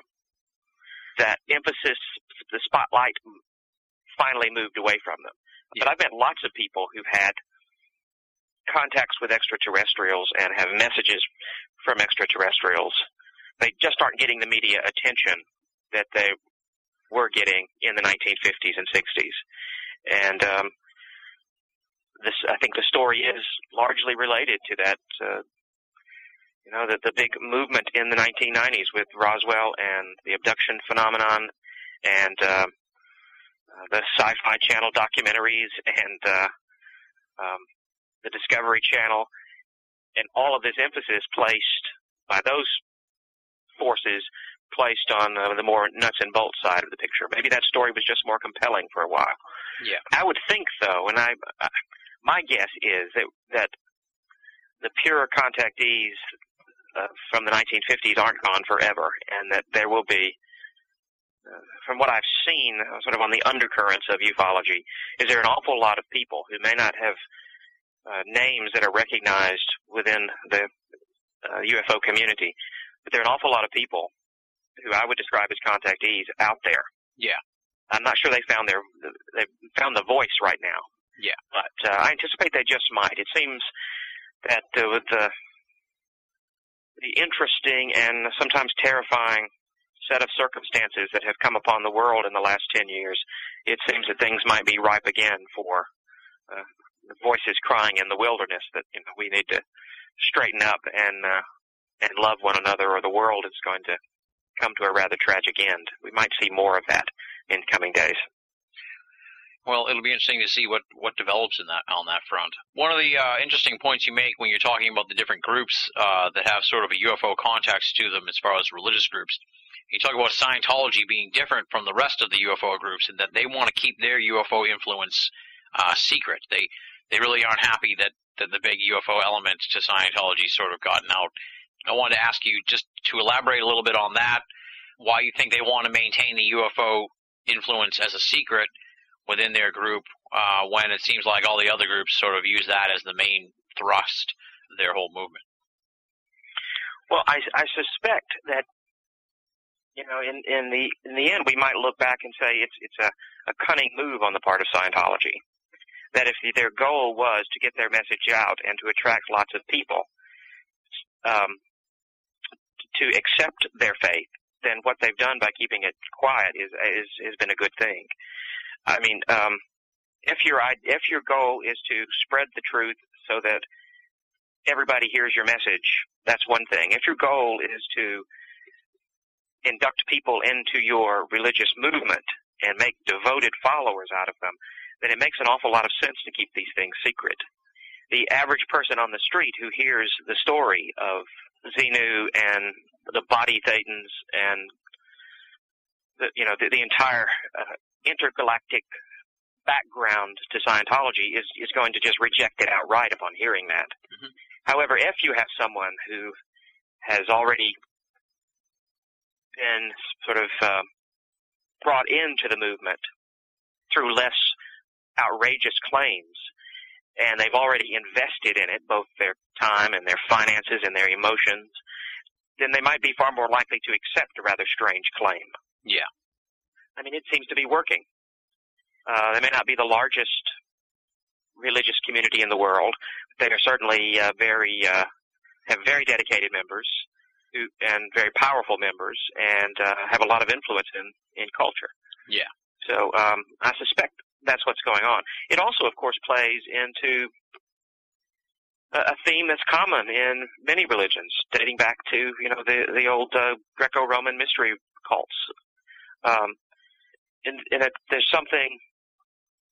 that emphasis, the spotlight finally moved away from them. But I've met lots of people who've had contacts with extraterrestrials and have messages from extraterrestrials. They just aren't getting the media attention that they were getting in the 1950s and 60s. And um, this, I think, the story is largely related to that. Uh, you know, the, the big movement in the 1990s with Roswell and the abduction phenomenon, and uh, uh, the Sci-Fi Channel documentaries, and uh, um, the Discovery Channel, and all of this emphasis placed by those forces placed on uh, the more nuts and bolts side of the picture. Maybe that story was just more compelling for a while. Yeah. I would think though, and I, uh, my guess is that that the pure contactees uh, from the 1950s aren't gone forever, and that there will be. Uh, from what I've seen, uh, sort of on the undercurrents of ufology, is there an awful lot of people who may not have uh, names that are recognized within the uh, UFO community, but there are an awful lot of people who I would describe as contactees out there. Yeah. I'm not sure they found their they found the voice right now. Yeah. But uh, I anticipate they just might. It seems that uh, with the the interesting and sometimes terrifying set of circumstances that have come upon the world in the last 10 years, it seems that things might be ripe again for uh, voices crying in the wilderness that you know we need to straighten up and uh, and love one another, or the world is going to come to a rather tragic end. We might see more of that in coming days. Well, it'll be interesting to see what, what develops in that on that front. One of the uh, interesting points you make when you're talking about the different groups uh, that have sort of a UFO context to them, as far as religious groups, you talk about Scientology being different from the rest of the UFO groups, in that they want to keep their UFO influence uh, secret. They they really aren't happy that, that the big UFO element to Scientology sort of gotten out. I wanted to ask you just to elaborate a little bit on that, why you think they want to maintain the UFO influence as a secret within their group uh, when it seems like all the other groups sort of use that as the main thrust of their whole movement. Well, I, I suspect that you know, in in the in the end, we might look back and say it's it's a, a cunning move on the part of Scientology. that if their goal was to get their message out and to attract lots of people um, to accept their faith, then what they've done by keeping it quiet is is has been a good thing. I mean, um, if your if your goal is to spread the truth so that everybody hears your message, that's one thing. If your goal is to induct people into your religious movement and make devoted followers out of them, then it makes an awful lot of sense to keep these things secret. The average person on the street who hears the story of Xenu and the body thetans and the, you know the, the entire uh, intergalactic background to Scientology is is going to just reject it outright upon hearing that. Mm-hmm. However, if you have someone who has already been sort of uh, brought into the movement through less outrageous claims, and they've already invested in it, both their time and their finances and their emotions, then they might be far more likely to accept a rather strange claim. Yeah. I mean, it seems to be working. Uh, they may not be the largest religious community in the world, but they are certainly uh, very uh, have very dedicated members who, and very powerful members, and uh, have a lot of influence in in culture. Yeah. So um, I suspect that's what's going on. It also, of course, plays into a theme that's common in many religions, dating back to you know the the old uh, Greco-Roman mystery cults. Um, and, and it, there's something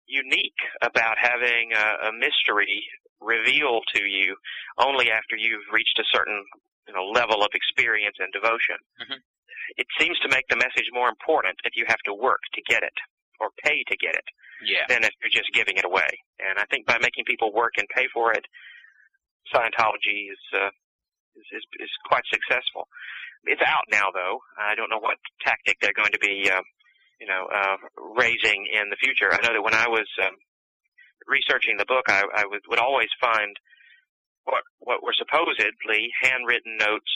unique about having a, a mystery revealed to you only after you've reached a certain you know, level of experience and devotion. Mm-hmm. It seems to make the message more important if you have to work to get it or pay to get it yeah. than if you're just giving it away. And I think by making people work and pay for it, Scientology is, uh, is, is, is quite successful. It's out now, though. I don't know what tactic they're going to be uh, you know, uh, raising in the future. I know that when I was um, researching the book, I, I would, would always find what what were supposedly handwritten notes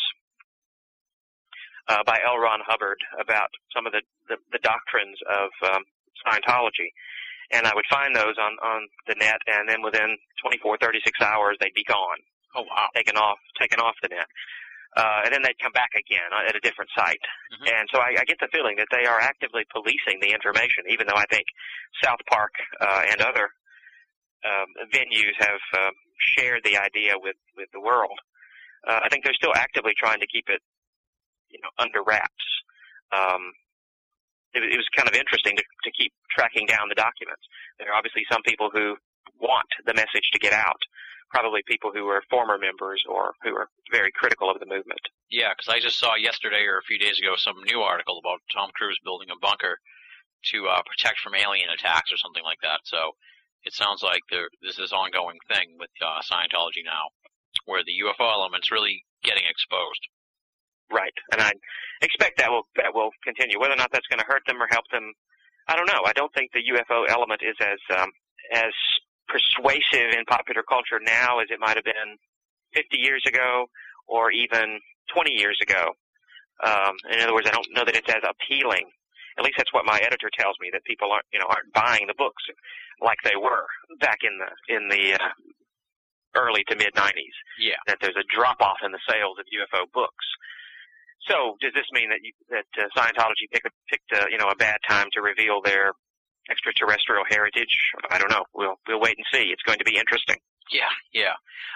uh, by L. Ron Hubbard about some of the the, the doctrines of um, Scientology, and I would find those on on the net, and then within 24, 36 hours, they'd be gone. Oh wow! Taken off, taken off the net uh, and then they'd come back again at a different site. Mm-hmm. And so I, I get the feeling that they are actively policing the information, even though I think South Park uh, and other um, venues have um, shared the idea with with the world. Uh, I think they're still actively trying to keep it, you know, under wraps. Um, it, it was kind of interesting to, to keep tracking down the documents. There are obviously some people who want the message to get out, probably people who are former members or who are very critical of the movement. Yeah, because I just saw yesterday or a few days ago some new article about Tom Cruise building a bunker to uh, protect from alien attacks or something like that. So it sounds like there, this is ongoing thing with uh, Scientology now, where the UFO element's really getting exposed. Right, and I expect that will that will continue. Whether or not that's going to hurt them or help them, I don't know. I don't think the UFO element is as um, as persuasive in popular culture now as it might have been 50 years ago or even 20 years ago. Um, in other words, I don't know that it's as appealing. At least that's what my editor tells me that people aren't, you know, aren't buying the books like they were back in the in the uh, early to mid 90s. Yeah. That there's a drop off in the sales of UFO books. So does this mean that you, that uh, Scientology picked picked uh, you know a bad time to reveal their extraterrestrial heritage. I don't know. We'll we'll wait and see. It's going to be interesting. Yeah, yeah.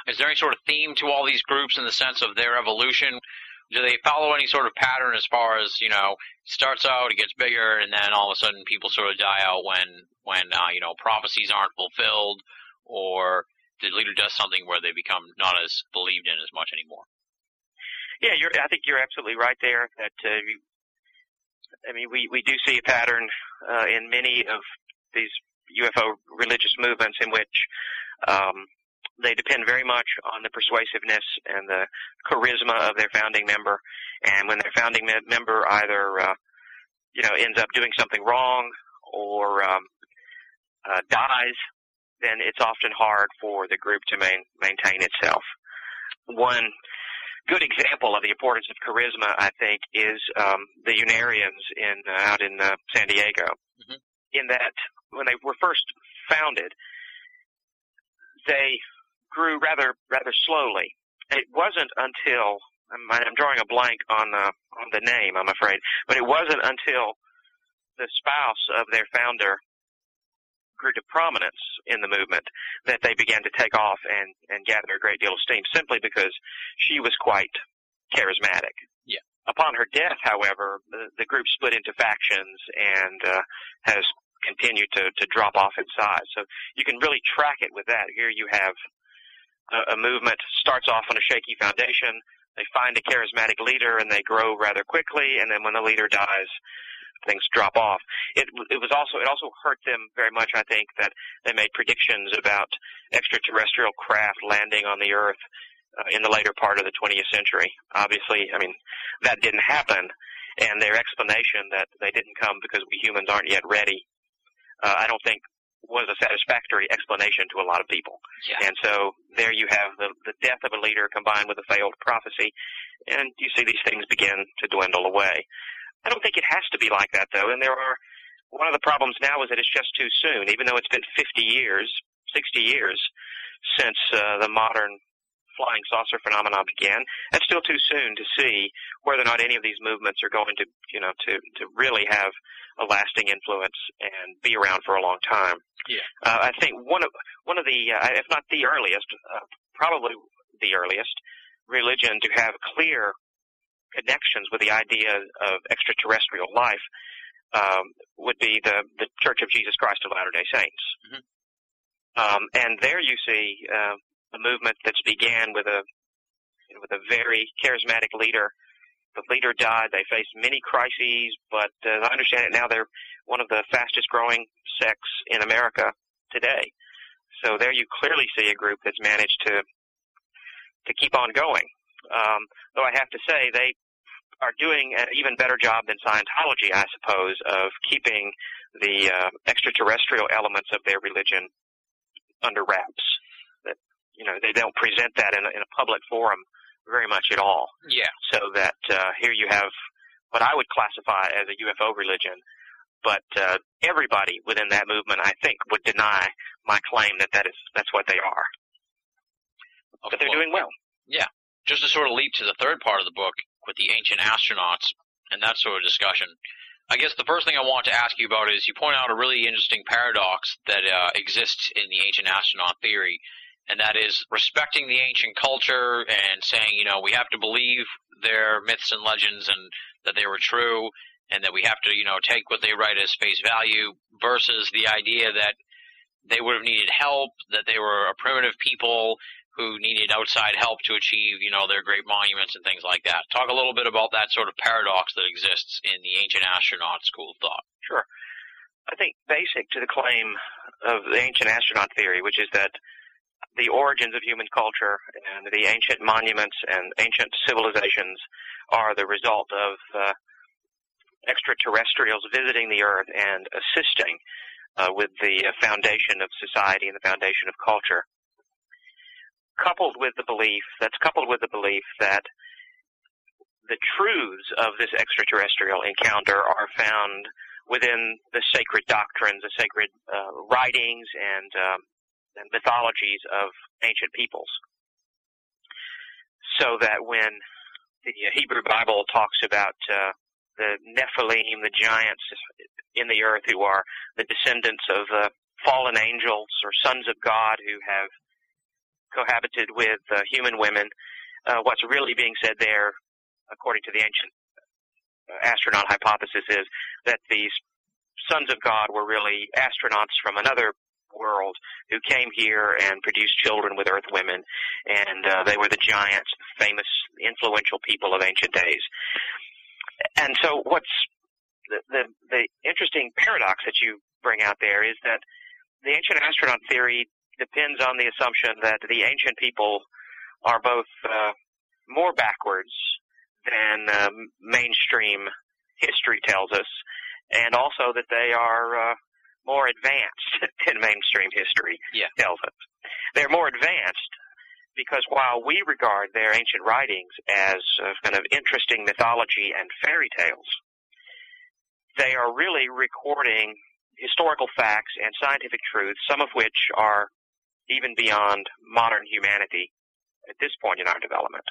Is there any sort of theme to all these groups in the sense of their evolution? Do they follow any sort of pattern as far as you know? Starts out, it gets bigger, and then all of a sudden, people sort of die out when when uh, you know prophecies aren't fulfilled, or the leader does something where they become not as believed in as much anymore. Yeah, you're, I think you're absolutely right there. That uh, I mean, we, we do see a pattern uh, in many of these UFO religious movements in which um, they depend very much on the persuasiveness and the charisma of their founding member. And when their founding me- member either, uh, you know, ends up doing something wrong or um, uh, dies, then it's often hard for the group to main, maintain itself. One good example of the importance of charisma, I think, is um, the Unarians in uh, out in uh, San Diego. Mm-hmm. In that, when they were first founded, they grew rather rather slowly. It wasn't until I'm, I'm drawing a blank on the on the name, I'm afraid, but it wasn't until the spouse of their founder grew to prominence in the movement that they began to take off and and gather a great deal of steam simply because she was quite charismatic. Yeah. Upon her death, however, the, the group split into factions and uh, has continued to to drop off in size. So you can really track it with that. Here you have a, a movement starts off on a shaky foundation. They find a charismatic leader and they grow rather quickly, and then when the leader dies, things drop off. It it was also it also hurt them very much. I think that they made predictions about extraterrestrial craft landing on the Earth uh, in the later part of the 20th century. Obviously, I mean that didn't happen, and their explanation that they didn't come because we humans aren't yet ready. Uh, I don't think was a satisfactory explanation to a lot of people. Yeah. And so there you have the, the death of a leader combined with a failed prophecy, and you see these things begin to dwindle away. I don't think it has to be like that though, and there are, one of the problems now is that it's just too soon, even though it's been 50 years, 60 years since uh, the modern flying saucer phenomena began. It's still too soon to see whether or not any of these movements are going to, you know, to, to really have a lasting influence and be around for a long time. Yeah. Uh, I think one of one of the, uh, if not the earliest, uh, probably the earliest religion to have clear connections with the idea of extraterrestrial life um, would be the the Church of Jesus Christ of Latter Day Saints. Mhm. Um, and there you see uh, a movement that's began with a with a very charismatic leader. The leader died. They faced many crises, but uh, as I understand it now, they're one of the fastest growing sects in America today. So there you clearly see a group that's managed to to keep on going. Um, though I have to say they are doing an even better job than Scientology, I suppose, of keeping the uh, extraterrestrial elements of their religion under wraps. That you know they don't present that in a, in a public forum very much at all. Yeah. So that uh, here you have what I would classify as a UFO religion, but uh, everybody within that movement, I think, would deny my claim that that is that's what they are. But they're doing well. Yeah. Just to sort of leap to the third part of the book with the ancient astronauts and that sort of discussion. I guess the first thing I want to ask you about is you point out a really interesting paradox that uh, exists in the ancient astronaut theory, and that is respecting the ancient culture and saying, you know, we have to believe their myths and legends and that they were true, and that we have to, you know, take what they write as face value, versus the idea that they would have needed help, that they were a primitive people who needed outside help to achieve, you know, their great monuments and things like that. Talk a little bit about that sort of paradox that exists in the ancient astronaut school of thought. Sure. I think basic to the claim of the ancient astronaut theory, which is that the origins of human culture and the ancient monuments and ancient civilizations are the result of uh, extraterrestrials visiting the earth and assisting uh, with the foundation of society and the foundation of culture. Coupled with the belief, that's coupled with the belief that the truths of this extraterrestrial encounter are found within the sacred doctrines, the sacred uh, writings, and, um, and mythologies of ancient peoples. So that when the Hebrew Bible talks about uh, the Nephilim, the giants in the earth who are the descendants of uh, fallen angels or sons of God who have cohabited with uh, human women, uh, what's really being said there, according to the ancient astronaut hypothesis, is that these sons of God were really astronauts from another world who came here and produced children with earth women, and uh, they were the giants, famous, influential people of ancient days. And so, what's the, the the interesting paradox that you bring out there is that the ancient astronaut theory depends on the assumption that the ancient people are both uh, more backwards than um, mainstream history tells us, and also that they are uh, more advanced than mainstream history Yeah. tells us. They're more advanced because while we regard their ancient writings as uh, kind of interesting mythology and fairy tales, they are really recording historical facts and scientific truths, some of which are even beyond modern humanity at this point in our development.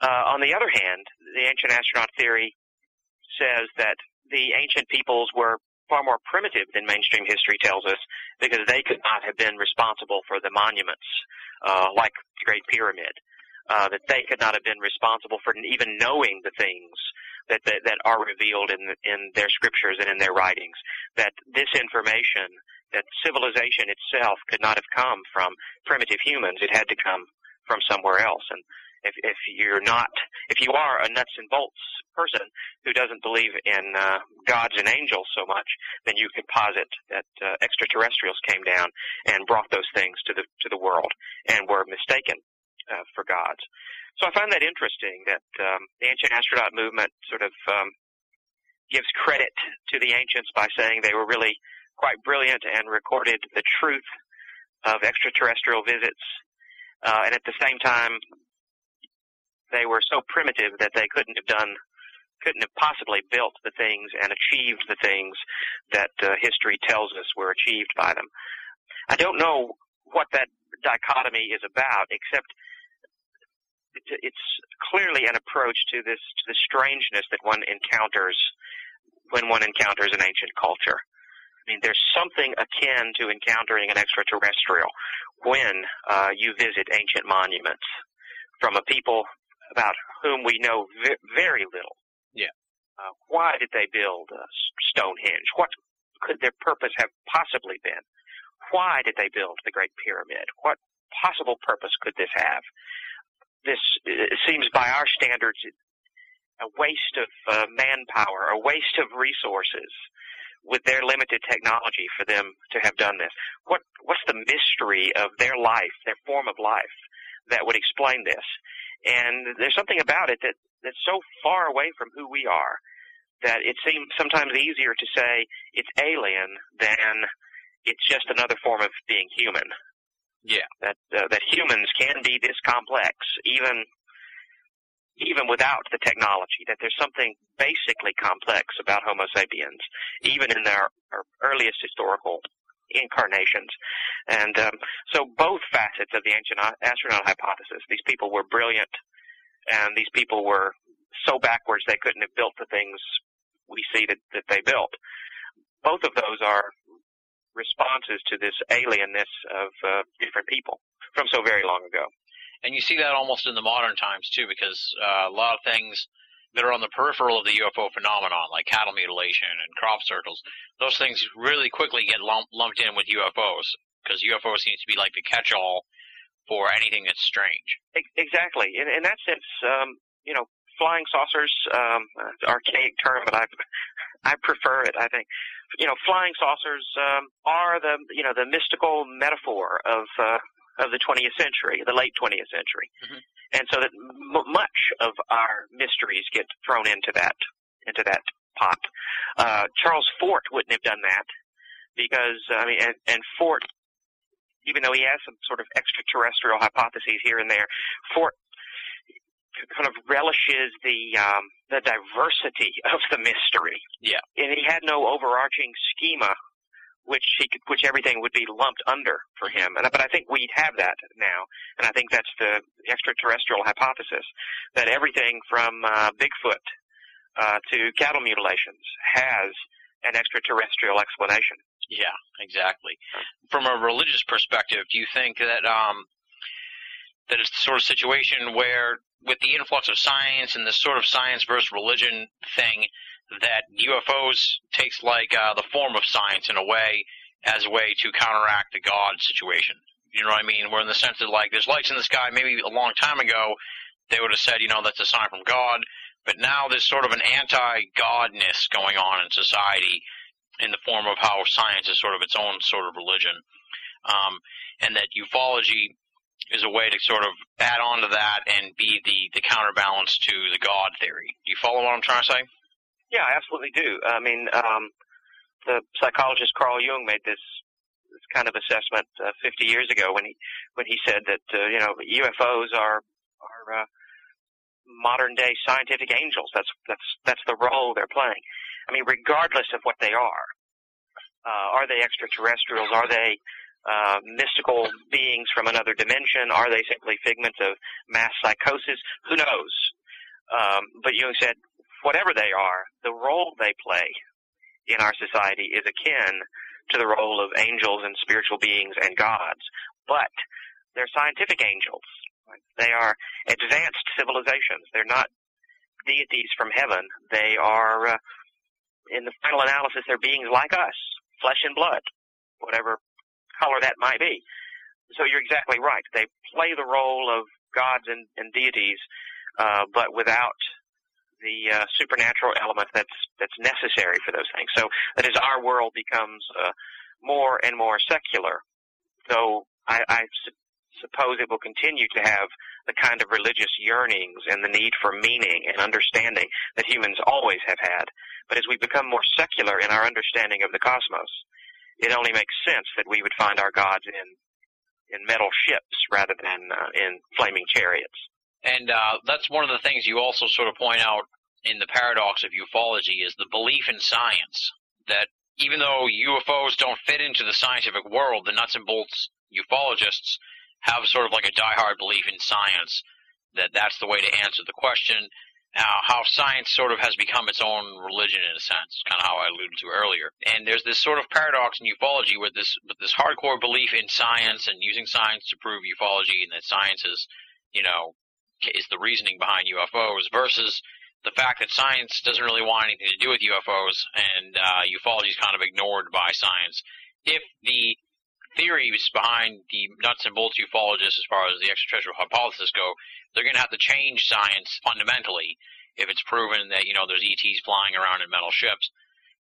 Uh, on the other hand, the ancient astronaut theory says that the ancient peoples were far more primitive than mainstream history tells us because they could not have been responsible for the monuments uh, like the Great Pyramid. Uh, that they could not have been responsible for even knowing the things that, that, that are revealed in, in their scriptures and in their writings. That this information, that civilization itself could not have come from primitive humans. It had to come from somewhere else. And if, if you're not, if you are a nuts and bolts person who doesn't believe in uh, gods and angels so much, then you could posit that uh, extraterrestrials came down and brought those things to the to the world and were mistaken uh, for gods. So I find that interesting that um, the ancient astronaut movement sort of um, gives credit to the ancients by saying they were really quite brilliant and recorded the truth of extraterrestrial visits, uh, and at the same time they were so primitive that they couldn't have done couldn't have possibly built the things and achieved the things that uh, history tells us were achieved by them. I don't know what that dichotomy is about, except it's clearly an approach to this to the strangeness that one encounters when one encounters an ancient culture. I mean, there's something akin to encountering an extraterrestrial when uh, you visit ancient monuments from a people about whom we know v- very little. Yeah. Uh, why did they build uh, Stonehenge? What could their purpose have possibly been? Why did they build the Great Pyramid? What possible purpose could this have? This seems, by our standards, a waste of uh, manpower, a waste of resources with their limited technology for them to have done this. What what's the mystery of their life, their form of life, that would explain this? And there's something about it that, that's so far away from who we are that it seems sometimes easier to say it's alien than it's just another form of being human. Yeah. That uh, that humans can be this complex, even even without the technology. That there's something basically complex about Homo sapiens, even in their earliest historical incarnations. And um, so both facets of the ancient astronaut hypothesis, these people were brilliant and these people were so backwards they couldn't have built the things we see that, that they built. Both of those are responses to this alienness of uh, different people from so very long ago. And you see that almost in the modern times too, because uh, a lot of things that are on the peripheral of the UFO phenomenon, like cattle mutilation and crop circles, those things really quickly get lumped in with UFOs because UFO seems to be like the catch-all for anything that's strange. Exactly. In, in that sense, um, you know, flying saucers, um, archaic term, but I, I prefer it. I think, you know, flying saucers um, are the, you know, the mystical metaphor of uh, of the 20th century, the late 20th century. Mm-hmm. And so that m- much of our mysteries get thrown into that, into that pot. Uh, Charles Fort wouldn't have done that because, I mean, and, and Fort, even though he has some sort of extraterrestrial hypotheses here and there, Fort kind of relishes the um, the diversity of the mystery. Yeah, and he had no overarching schema which he could, which everything would be lumped under for him. And, but I think we have that now, and I think that's the extraterrestrial hypothesis that everything from uh, Bigfoot uh, to cattle mutilations has an extraterrestrial explanation. Yeah, exactly. From a religious perspective, do you think that um, that it's the sort of situation where, with the influx of science and this sort of science versus religion thing, that UFOs takes like uh, the form of science in a way as a way to counteract the God situation. You know what I mean? Where in the sense that like there's lights in the sky, maybe a long time ago they would have said, you know, that's a sign from God, but now there's sort of an anti-godness going on in society in the form of how science is sort of its own sort of religion, um, and that ufology is a way to sort of add on to that and be the the counterbalance to the God theory. Do you follow what I'm trying to say? Yeah, I absolutely do. I mean, um, the psychologist Carl Jung made this this kind of assessment uh, 50 years ago when he when he said that uh, you know UFOs are are uh, modern day scientific angels. That's that's that's the role they're playing. I mean, regardless of what they are, uh, are they extraterrestrials? Are they uh, mystical beings from another dimension? Are they simply figments of mass psychosis? Who knows? Um, but Jung said, whatever they are, the role they play in our society is akin to the role of angels and spiritual beings and gods. But they're scientific angels. They are advanced civilizations. They're not deities from heaven. They are, uh, in the final analysis, they're beings like us, flesh and blood, whatever color that might be. So you're exactly right. They play the role of gods and, and deities, uh, but without the uh, supernatural element that's that's necessary for those things. So that as our world becomes uh, more and more secular, though I, I su- suppose it will continue to have the kind of religious yearnings and the need for meaning and understanding that humans always have had. But as we become more secular in our understanding of the cosmos, it only makes sense that we would find our gods in in metal ships rather than uh, in flaming chariots. And uh, that's one of the things you also sort of point out in the paradox of ufology is the belief in science. That even though UFOs don't fit into the scientific world, the nuts and bolts ufologists have sort of like a diehard belief in science that that's the way to answer the question. Now, how science sort of has become its own religion in a sense, kind of how I alluded to earlier. And there's this sort of paradox in ufology with this with this hardcore belief in science and using science to prove ufology and that science is, you know, is the reasoning behind UFOs versus the fact that science doesn't really want anything to do with UFOs and uh, ufology is kind of ignored by science. If the theories behind the nuts and bolts ufologists, as far as the extraterrestrial hypothesis go, they're going to have to change science fundamentally if it's proven that you know there's ETs flying around in metal ships.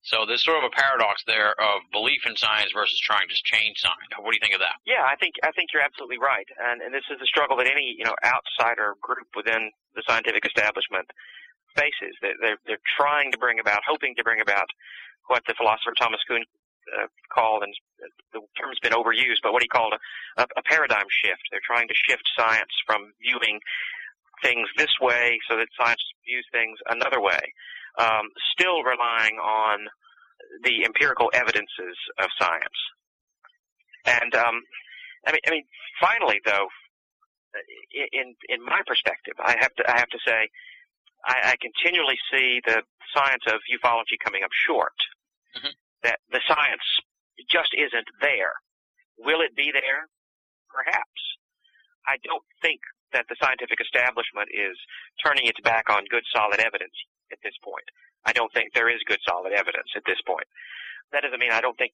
So there's sort of a paradox there of belief in science versus trying to change science. What do you think of that? Yeah, I think I think you're absolutely right, and and this is a struggle that any you know outsider group within the scientific establishment faces. They're they're, they're trying to bring about, hoping to bring about what the philosopher Thomas Kuhn uh, called, and the term's been overused, but what he called a, a paradigm shift. They're trying to shift science from viewing things this way so that science views things another way um, still relying on the empirical evidences of science. And um, I mean, I mean, finally, though, in in my perspective, I have to I have to say, I, I continually see the science of ufology coming up short. Mm-hmm. That the science just isn't there. Will it be there? Perhaps. I don't think that the scientific establishment is turning its back on good solid evidence at this point. I don't think there is good solid evidence at this point. That doesn't mean I don't think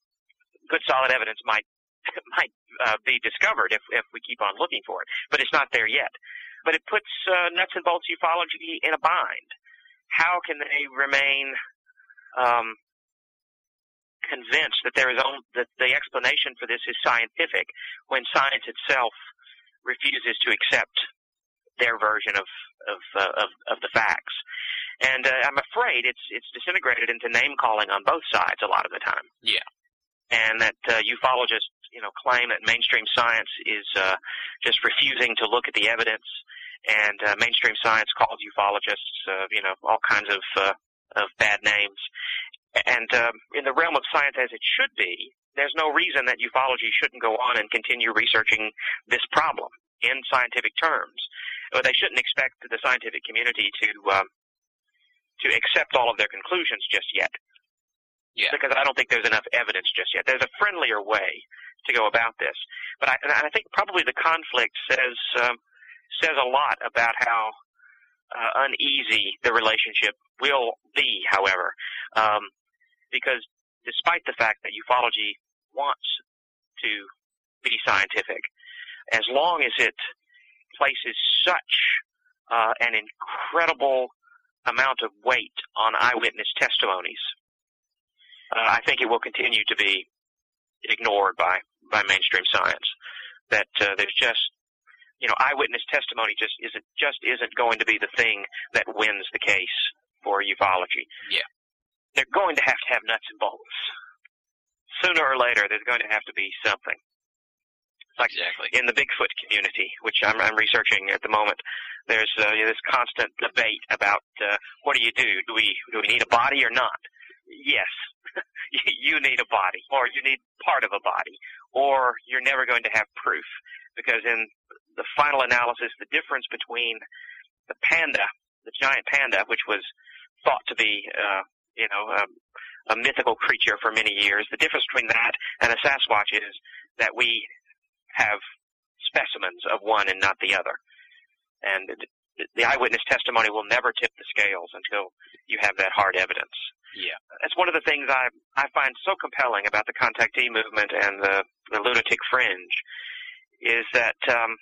good solid evidence might might uh, be discovered if if we keep on looking for it, but it's not there yet. But it puts uh, nuts and bolts ufology in a bind. How can they remain um, convinced that there is only, that the explanation for this is scientific when science itself refuses to accept their version of of, uh, of, of the facts? And uh, I'm afraid it's it's disintegrated into name calling on both sides a lot of the time. Yeah, and that uh, ufologists, you know, claim that mainstream science is uh, just refusing to look at the evidence, and uh, mainstream science calls ufologists, uh, you know, all kinds of uh, of bad names. And um, in the realm of science as it should be, there's no reason that ufology shouldn't go on and continue researching this problem in scientific terms. But they shouldn't expect the scientific community to um, to accept all of their conclusions just yet. Yeah. Because I don't think there's enough evidence just yet. There's a friendlier way to go about this, but I, and I think probably the conflict says um, says a lot about how uh, uneasy the relationship will be. However, um, because despite the fact that ufology wants to be scientific, as long as it places such uh, an incredible amount of weight on eyewitness testimonies, uh, I think it will continue to be ignored by, by mainstream science. That uh, there's just, you know, eyewitness testimony just isn't just isn't going to be the thing that wins the case for ufology. Yeah, they're going to have to have nuts and bolts. Sooner or later, there's going to have to be something. Exactly. in the Bigfoot community, which I'm, I'm researching at the moment, there's uh, this constant debate about uh, what do you do? Do we do we need a body or not? yes, you need a body, or you need part of a body, or you're never going to have proof. Because in the final analysis, the difference between the panda, the giant panda, which was thought to be, uh, you know, um, a mythical creature for many years, the difference between that and a Sasquatch is that we have specimens of one and not the other. And the eyewitness testimony will never tip the scales until you have that hard evidence. Yeah. That's one of the things I I find so compelling about the contactee movement and the the lunatic fringe is that um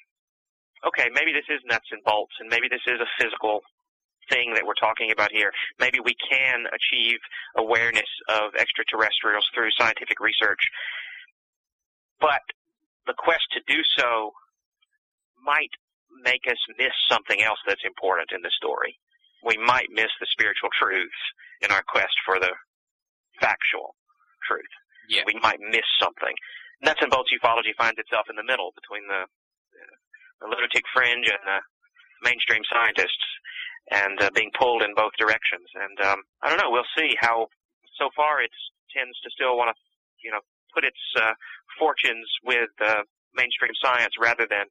okay, maybe this is nuts and bolts and maybe this is a physical thing that we're talking about here. Maybe we can achieve awareness of extraterrestrials through scientific research. But the quest to do so might make us miss something else that's important in the story. We might miss the spiritual truths in our quest for the factual truth. Yeah. We might miss something. Nuts and bolts ufology finds itself in the middle between the, the lunatic fringe and the mainstream scientists and uh, being pulled in both directions. And um, I don't know. We'll see how. So far, it tends to still want to, you know, put its uh, fortunes with uh, mainstream science rather than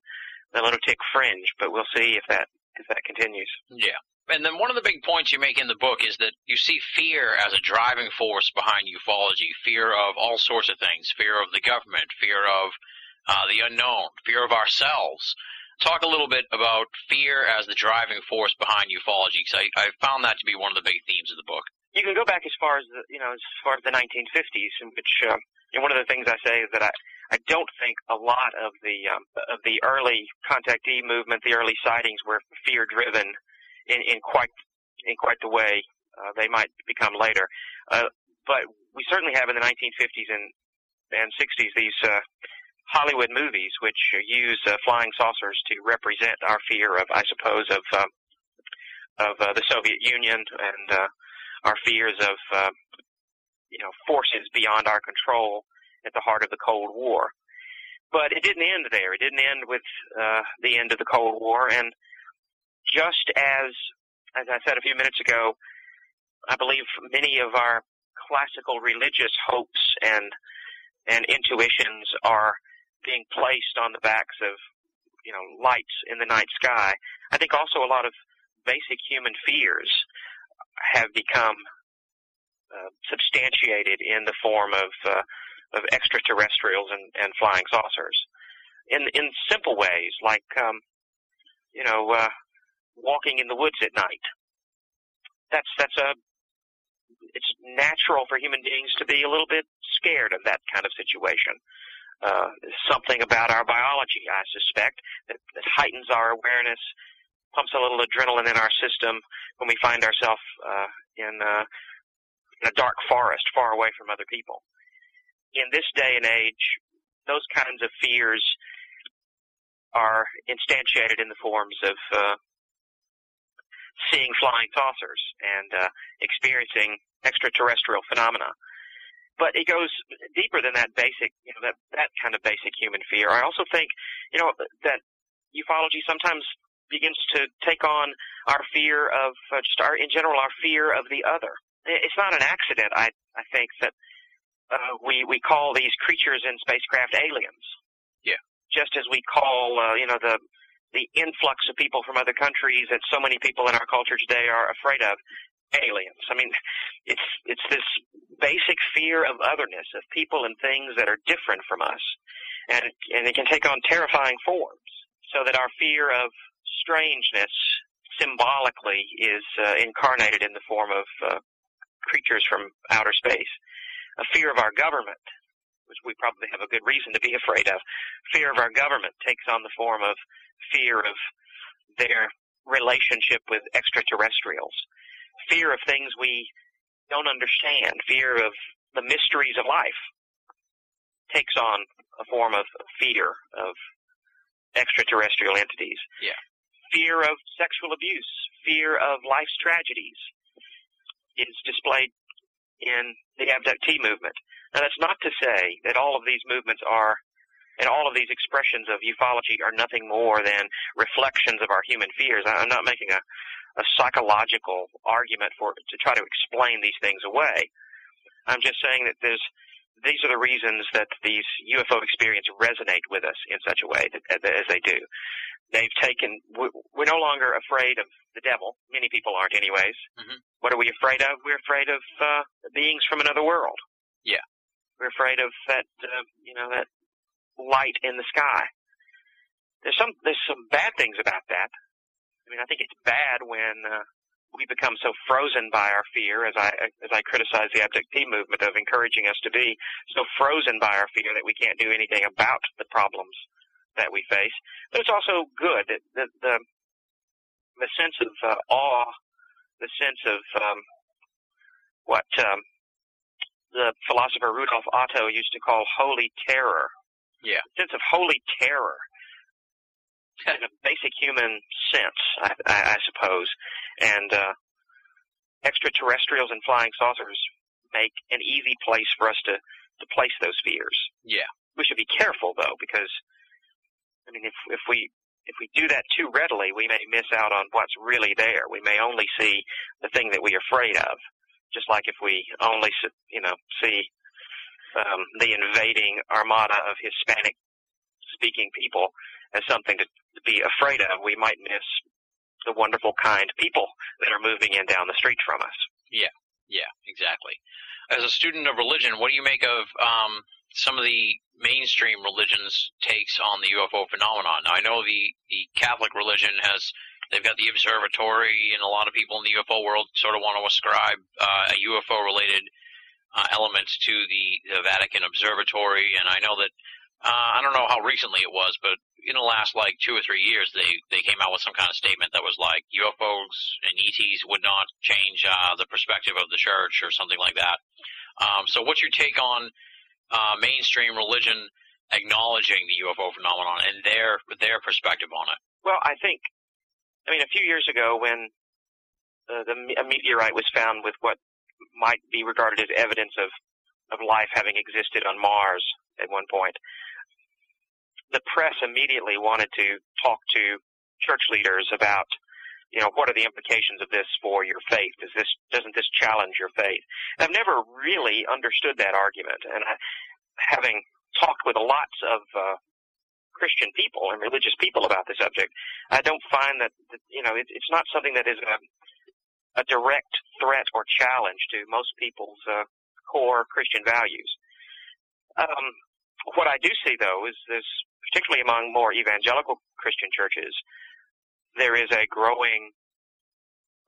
the lunatic fringe. But we'll see if that if that continues. Yeah. And then one of the big points you make in the book is that you see fear as a driving force behind ufology. Fear of all sorts of things. Fear of the government. Fear of uh, the unknown. Fear of ourselves. Talk a little bit about fear as the driving force behind ufology, because I, I found that to be one of the big themes of the book. You can go back as far as the, you know, as far as the 1950s, in which uh, and one of the things I say is that I I don't think a lot of the um, of the early contactee movement, the early sightings, were fear driven in, in quite in quite the way uh, they might become later. Uh, but we certainly have in the 1950s and and 60s these uh, Hollywood movies which use uh, flying saucers to represent our fear of, I suppose, of uh, of uh, the Soviet Union and uh, our fears of uh, you know forces beyond our control at the heart of the Cold War. But it didn't end there. It didn't end with uh, the end of the Cold War. And just as, as I said a few minutes ago, I believe many of our classical religious hopes and and intuitions are being placed on the backs of you know lights in the night sky. I think also a lot of basic human fears have become uh, substantiated in the form of uh, of extraterrestrials and, and flying saucers, in in simple ways like um, you know uh, walking in the woods at night. That's that's a it's natural for human beings to be a little bit scared of that kind of situation. Uh, something about our biology, I suspect, that, that heightens our awareness, pumps a little adrenaline in our system when we find ourselves uh, in, uh, in a dark forest far away from other people. In this day and age, those kinds of fears are instantiated in the forms of uh, seeing flying saucers and uh, experiencing extraterrestrial phenomena. But it goes deeper than that basic, you know, that that kind of basic human fear. I also think, you know, that ufology sometimes begins to take on our fear of uh, just our, in general, our fear of the other. It's not an accident, I I think, that uh, we we call these creatures in spacecraft aliens. Yeah. Just as we call, uh, you know, the the influx of people from other countries that so many people in our culture today are afraid of aliens. I mean, it's it's this basic fear of otherness, of people and things that are different from us, and and it can take on terrifying forms. So that our fear of strangeness symbolically is uh, incarnated in the form of uh, creatures from outer space. A fear of our government, which we probably have a good reason to be afraid of. Fear of our government takes on the form of fear of their relationship with extraterrestrials. Fear of things we don't understand. Fear of the mysteries of life takes on a form of fear of extraterrestrial entities. Yeah. Fear of sexual abuse, fear of life's tragedies is displayed in the abductee movement. Now that's not to say that all of these movements are and all of these expressions of ufology are nothing more than reflections of our human fears. I'm not making a, a psychological argument for to try to explain these things away. I'm just saying that there's these are the reasons that these UFO experiences resonate with us in such a way that, as they do. They've taken. We're no longer afraid of the devil. Many people aren't, anyways. Mhm. What are we afraid of? We're afraid of uh, beings from another world. Yeah. We're afraid of that. Uh, you know that light in the sky. There's some there's some bad things about that. I mean, I think it's bad when uh, we become so frozen by our fear, as I as I criticize the abductee movement of encouraging us to be so frozen by our fear that we can't do anything about the problems that we face. But it's also good the the, the sense of uh, awe, the sense of um, what um, the philosopher Rudolf Otto used to call holy terror. Yeah. sense of holy terror in a basic human sense, I, I, I suppose. And uh, extraterrestrials and flying saucers make an easy place for us to to place those fears. Yeah. We should be careful though, because I mean, if if we if we do that too readily, we may miss out on what's really there. We may only see the thing that we're afraid of. Just like if we only, you know, see um, the invading armada of Hispanic-speaking people as something to, to be afraid of, we might miss the wonderful, kind people that are moving in down the street from us. Yeah, yeah, exactly. As a student of religion, what do you make of um, some of the mainstream religions' takes on the UFO phenomenon? Now, I know the, the Catholic religion has they've got the observatory, and a lot of people in the UFO world sort of want to ascribe uh, a UFO-related uh, element to the, the Vatican observatory. And I know that uh, I don't know how recently it was, but in the last like two or three years, they they came out with some kind of statement that was like UFOs and ETs would not change uh, the perspective of the church or something like that. Um, so, what's your take on uh, mainstream religion acknowledging the UFO phenomenon and their their perspective on it? Well, I think, I mean, a few years ago when uh, the a meteorite was found with what might be regarded as evidence of of life having existed on Mars at one point, the press immediately wanted to talk to church leaders about, you know, what are the implications of this for your faith? Does this doesn't this challenge your faith? And I've never really understood that argument, and I, having talked with lots of uh, Christian people and religious people about the subject, I don't find that, you know it, it's not something that is a, a direct threat or challenge to most people's uh, core Christian values. Um, what I do see though is this, particularly among more evangelical Christian churches, there is a growing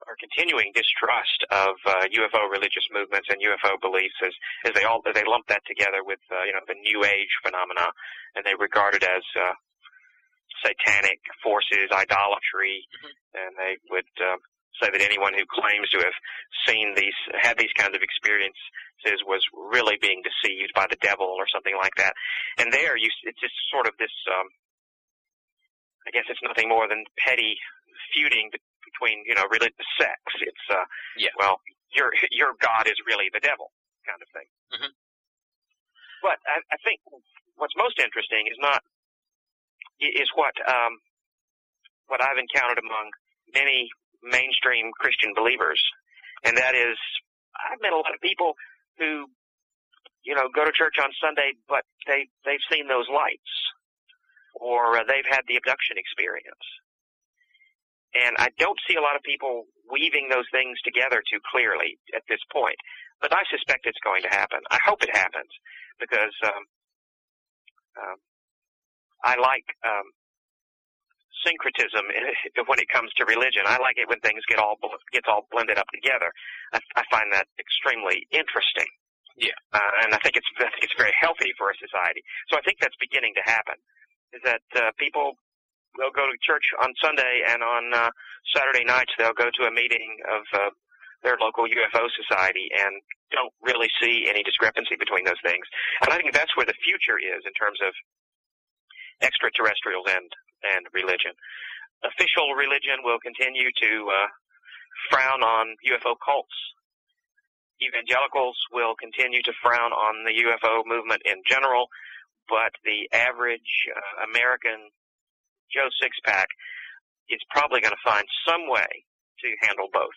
or continuing distrust of uh, UFO religious movements and UFO beliefs as, as they all they lump that together with uh, you know the New Age phenomena, and they regard it as uh, satanic forces, idolatry, and they would uh, say that anyone who claims to have seen these had these kinds of experiences was really being deceived by the devil or something like that. And there, you it's just sort of this. Um, I guess it's nothing more than petty feuding between you know religious sects. It's uh, Yeah. well, your your God is really the devil kind of thing. Mhm. But I, I think what's most interesting is not is what um, what I've encountered among many mainstream Christian believers, and that is I've met a lot of people who you know go to church on Sunday, but they they've seen those lights, or uh, they've had the abduction experience. And I don't see a lot of people weaving those things together too clearly at this point. But I suspect it's going to happen. I hope it happens because um, um, I like um, syncretism when it comes to religion. I like it when things get all bl- gets all blended up together. I, I find that extremely interesting. Yeah. uh, and I think it's I think it's very healthy for a society. So I think that's beginning to happen. Is that uh, people will go to church on Sunday and on uh, Saturday nights they'll go to a meeting of uh, their local UFO society and don't really see any discrepancy between those things. And I think that's where the future is in terms of extraterrestrials and and religion. Official religion will continue to uh, frown on UFO cults. Evangelicals will continue to frown on the UFO movement in general, but the average uh, American Joe Sixpack is probably going to find some way to handle both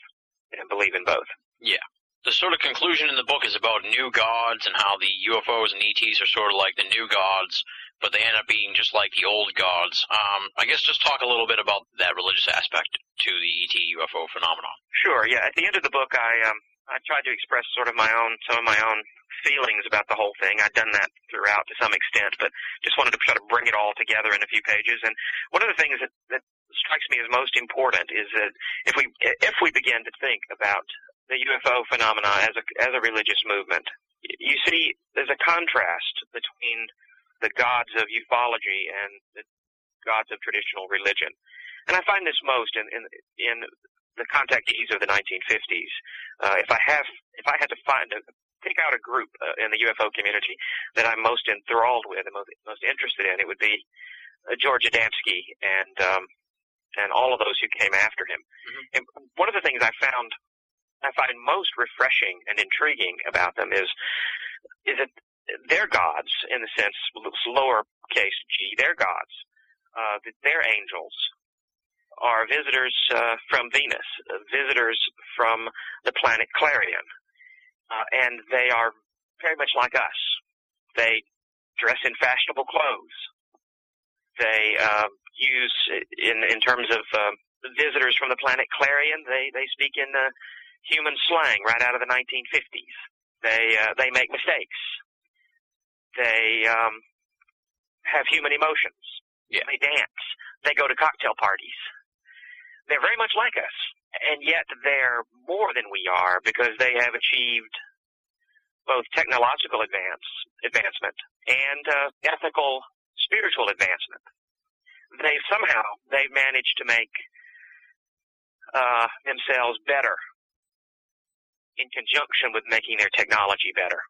and believe in both. Yeah. The sort of conclusion in the book is about new gods and how the UFOs and ETs are sort of like the new gods, but they end up being just like the old gods. Um, I guess just talk a little bit about that religious aspect to the ET UFO phenomenon. Sure. Yeah. At the end of the book, I um, I tried to express sort of my own some of my own feelings about the whole thing. I'd done that throughout to some extent, but just wanted to try to bring it all together in a few pages. And one of the things that, that strikes me as most important is that if we if we begin to think about the UFO phenomena as a as a religious movement. You see, there's a contrast between the gods of ufology and the gods of traditional religion, and I find this most in in, in the contactees of the 1950s. Uh, if I have if I had to find a pick out a group uh, in the UFO community that I'm most enthralled with and most, most interested in, it would be uh, George Adamski and um, and all of those who came after him. Mm-hmm. And one of the things I found I find most refreshing and intriguing about them is is that their gods, in the sense lowercase g, their gods, uh, their angels, are visitors uh, from Venus, uh, visitors from the planet Clarion, uh, and they are very much like us. They dress in fashionable clothes. They uh, use, in in terms of uh, visitors from the planet Clarion, they they speak in uh, human slang right out of the 1950s. They uh, they make mistakes. They um, have human emotions. Yeah. They dance. They go to cocktail parties. They're very much like us, and yet they're more than we are because they have achieved both technological advance advancement and uh, ethical spiritual advancement. They somehow they've managed to make uh, themselves better in conjunction with making their technology better.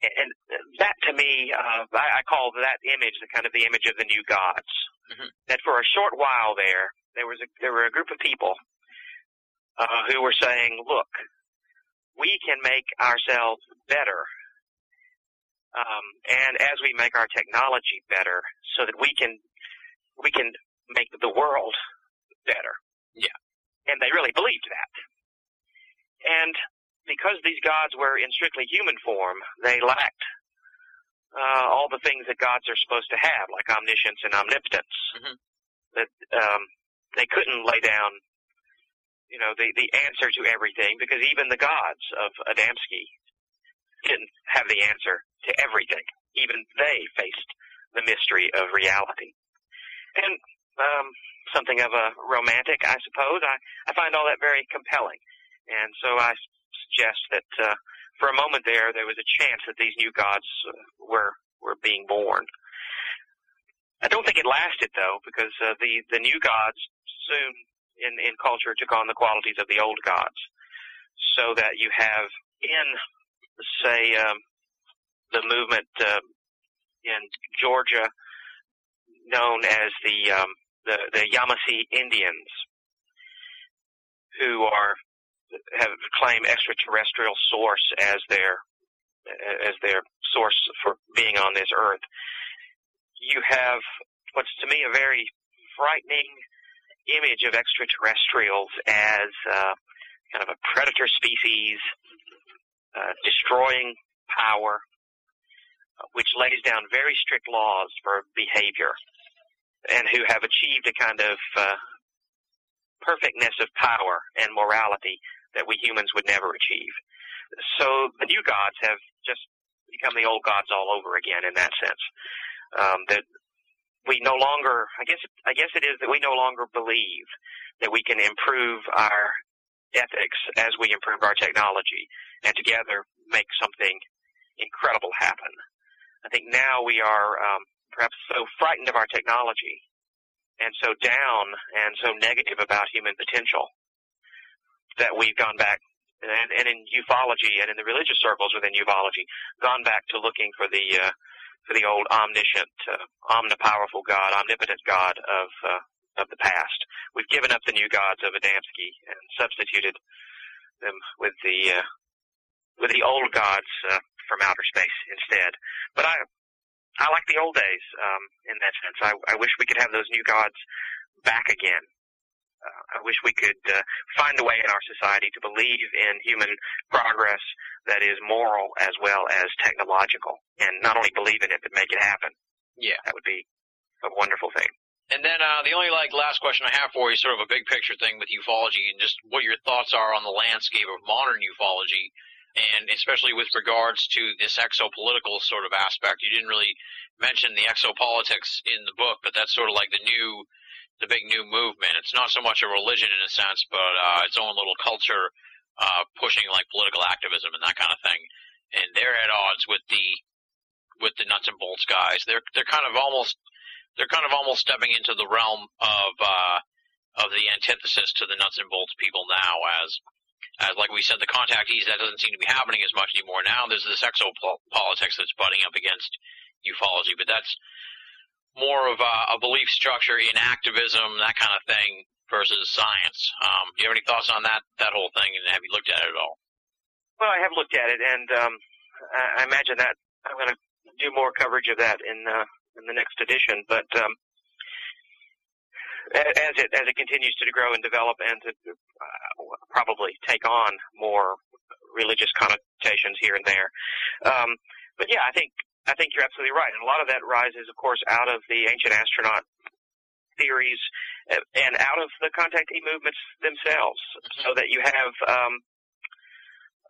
And that to me, uh, I, I call that image the kind of the image of the new gods. Mm-hmm. That for a short while there, there was a, there were a group of people uh, who were saying, "Look, we can make ourselves better, um, and as we make our technology better, so that we can we can make the world better." Yeah, and they really believed that. And because these gods were in strictly human form, they lacked uh, all the things that gods are supposed to have, like omniscience and omnipotence. Mm-hmm. That um, they couldn't lay down, you know, the the answer to everything because even the gods of Adamski didn't have the answer to everything. Even they faced the mystery of reality. And um, something of a romantic, I suppose. I, I find all that very compelling. And so I suggest that uh, for a moment there, there was a chance that these new gods uh, were were being born. I don't think it lasted though, because uh, the the new gods soon in in culture took on the qualities of the old gods, so that you have in say um, the movement uh, in Georgia known as the um, the the Yamasee Indians, who are have claim extraterrestrial source as their as their source for being on this earth. You have what's to me a very frightening image of extraterrestrials as uh, kind of a predator species, uh, destroying power, uh, which lays down very strict laws for behavior, and who have achieved a kind of uh, perfectness of power and morality that we humans would never achieve. So the new gods have just become the old gods all over again in that sense. Um, that we no longer, I guess, I guess it is that we no longer believe that we can improve our ethics as we improve our technology and together make something incredible happen. I think now we are um, perhaps so frightened of our technology and so down and so negative about human potential that we've gone back and, and in ufology and in the religious circles within ufology, gone back to looking for the uh, for the old omniscient, uh, omnipowerful God, omnipotent God of uh, of the past. We've given up the new gods of Adamski and substituted them with the uh, with the old gods uh, from outer space instead. But I I like the old days um, in that sense. I, I wish we could have those new gods back again I wish we could uh, find a way in our society to believe in human progress that is moral as well as technological, and not only believe in it but make it happen. Yeah. That would be a wonderful thing. And then uh, the only like last question I have for you is sort of a big picture thing with ufology and just what your thoughts are on the landscape of modern ufology, and especially with regards to this exopolitical sort of aspect. You didn't really mention the exopolitics in the book, but that's sort of like the new the big new movement. It's not so much a religion in a sense, but uh, its own little culture uh, pushing like political activism and that kind of thing. And they're at odds with the with the nuts and bolts guys. They're they're kind of almost they're kind of almost stepping into the realm of uh, of the antithesis to the nuts and bolts people now. As as like we said, the contactees that doesn't seem to be happening as much anymore. Now there's this exopolitics that's butting up against ufology, but that's more of a, a belief structure in activism, that kind of thing, versus science. Um, do you have any thoughts on that that whole thing, and have you looked at it at all? Well, I have looked at it, and um, I, imagine that I'm going to do more coverage of that in uh, in the next edition. But um, as it as it continues to grow and develop, and to uh, probably take on more religious connotations here and there. Um, but yeah, I think I think you're absolutely right. And a lot of that rises, of course, out of the ancient astronaut theories uh, and out of the contactee movements themselves, mm-hmm. so that you have, um,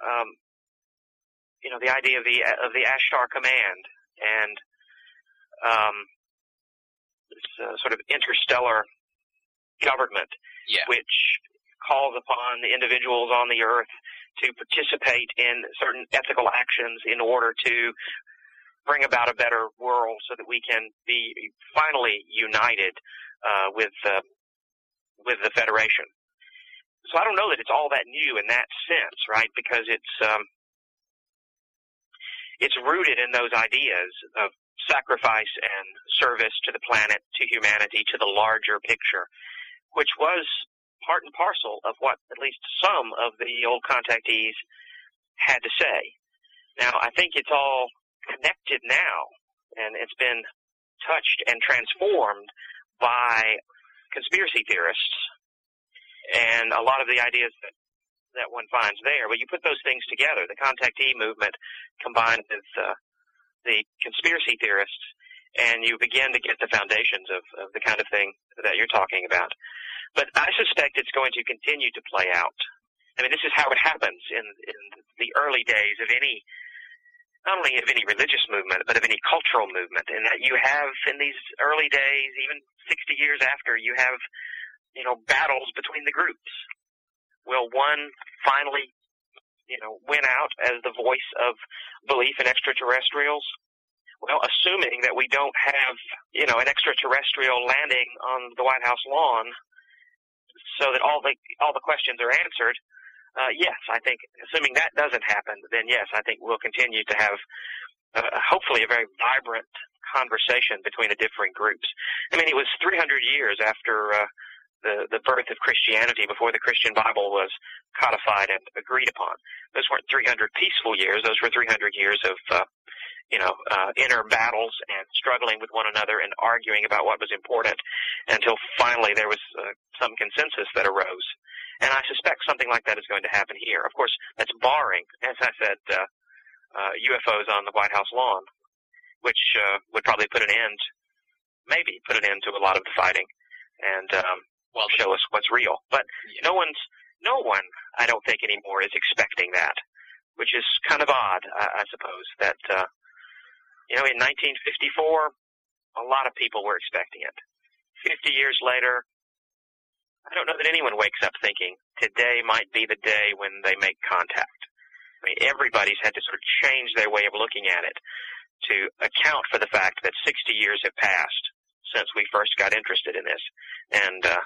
um, you know, the idea of the of the Ashtar command and um, this uh, sort of interstellar government, yeah. which calls upon the individuals on the earth to participate in certain ethical actions in order to bring about a better world so that we can be finally united uh, with uh, with the federation. So I don't know that it's all that new in that sense, right? Because it's um, it's rooted in those ideas of sacrifice and service to the planet, to humanity, to the larger picture, which was part and parcel of what at least some of the old contactees had to say. Now, I think it's all connected now, and it's been touched and transformed by conspiracy theorists and a lot of the ideas that, that one finds there. But you put those things together, the contactee movement combined with uh, the conspiracy theorists, and you begin to get the foundations of, of the kind of thing that you're talking about. But I suspect it's going to continue to play out. I mean, this is how it happens in, in the early days of any not only of any religious movement, but of any cultural movement, and that you have in these early days, even 60 years after, you have, you know, battles between the groups. Will one finally, you know, win out as the voice of belief in extraterrestrials? Well, assuming that we don't have, you know, an extraterrestrial landing on the White House lawn, so that all the all the questions are answered, uh, yes, I think, assuming that doesn't happen, then yes, I think we'll continue to have, uh, hopefully, a very vibrant conversation between the differing groups. I mean, it was 300 years after uh, the the birth of Christianity, before the Christian Bible was codified and agreed upon. Those weren't 300 peaceful years; those were 300 years of uh, you know, uh, inner battles and struggling with one another and arguing about what was important until finally there was uh, some consensus that arose. And I suspect something like that is going to happen here. Of course, that's barring, as I said, uh, uh, UFOs on the White House lawn, which uh, would probably put an end, maybe put an end to a lot of the fighting, and um, well, show us what's real. But yeah. no one's, no one, I don't think anymore, is expecting that, which is kind of odd, I, I suppose. That uh, you know, in 1954, a lot of people were expecting it. 50 years later, I don't know that anyone wakes up thinking today might be the day when they make contact. I mean, everybody's had to sort of change their way of looking at it to account for the fact that 60 years have passed since we first got interested in this, and uh,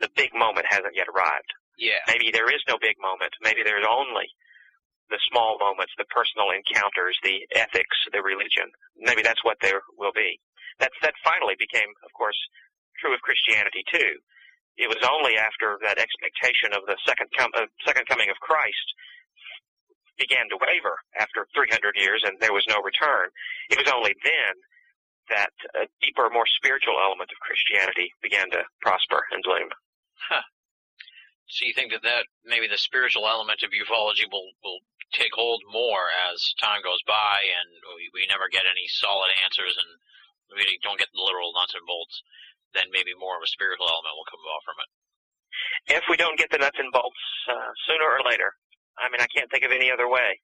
the big moment hasn't yet arrived. Yeah. Maybe there is no big moment. Maybe there's only the small moments, the personal encounters, the ethics, the religion. Maybe that's what there will be. That's, that finally became, of course, true of Christianity too. It was only after that expectation of the second, com- uh, second coming of Christ began to waver after 300 years and there was no return. It was only then that a deeper, more spiritual element of Christianity began to prosper and bloom. So you think that that maybe the spiritual element of ufology will will take hold more as time goes by, and we, we never get any solid answers, and we don't get the literal nuts and bolts. Then maybe more of a spiritual element will come about from it. If we don't get the nuts and bolts uh, sooner or later, I mean, I can't think of any other way.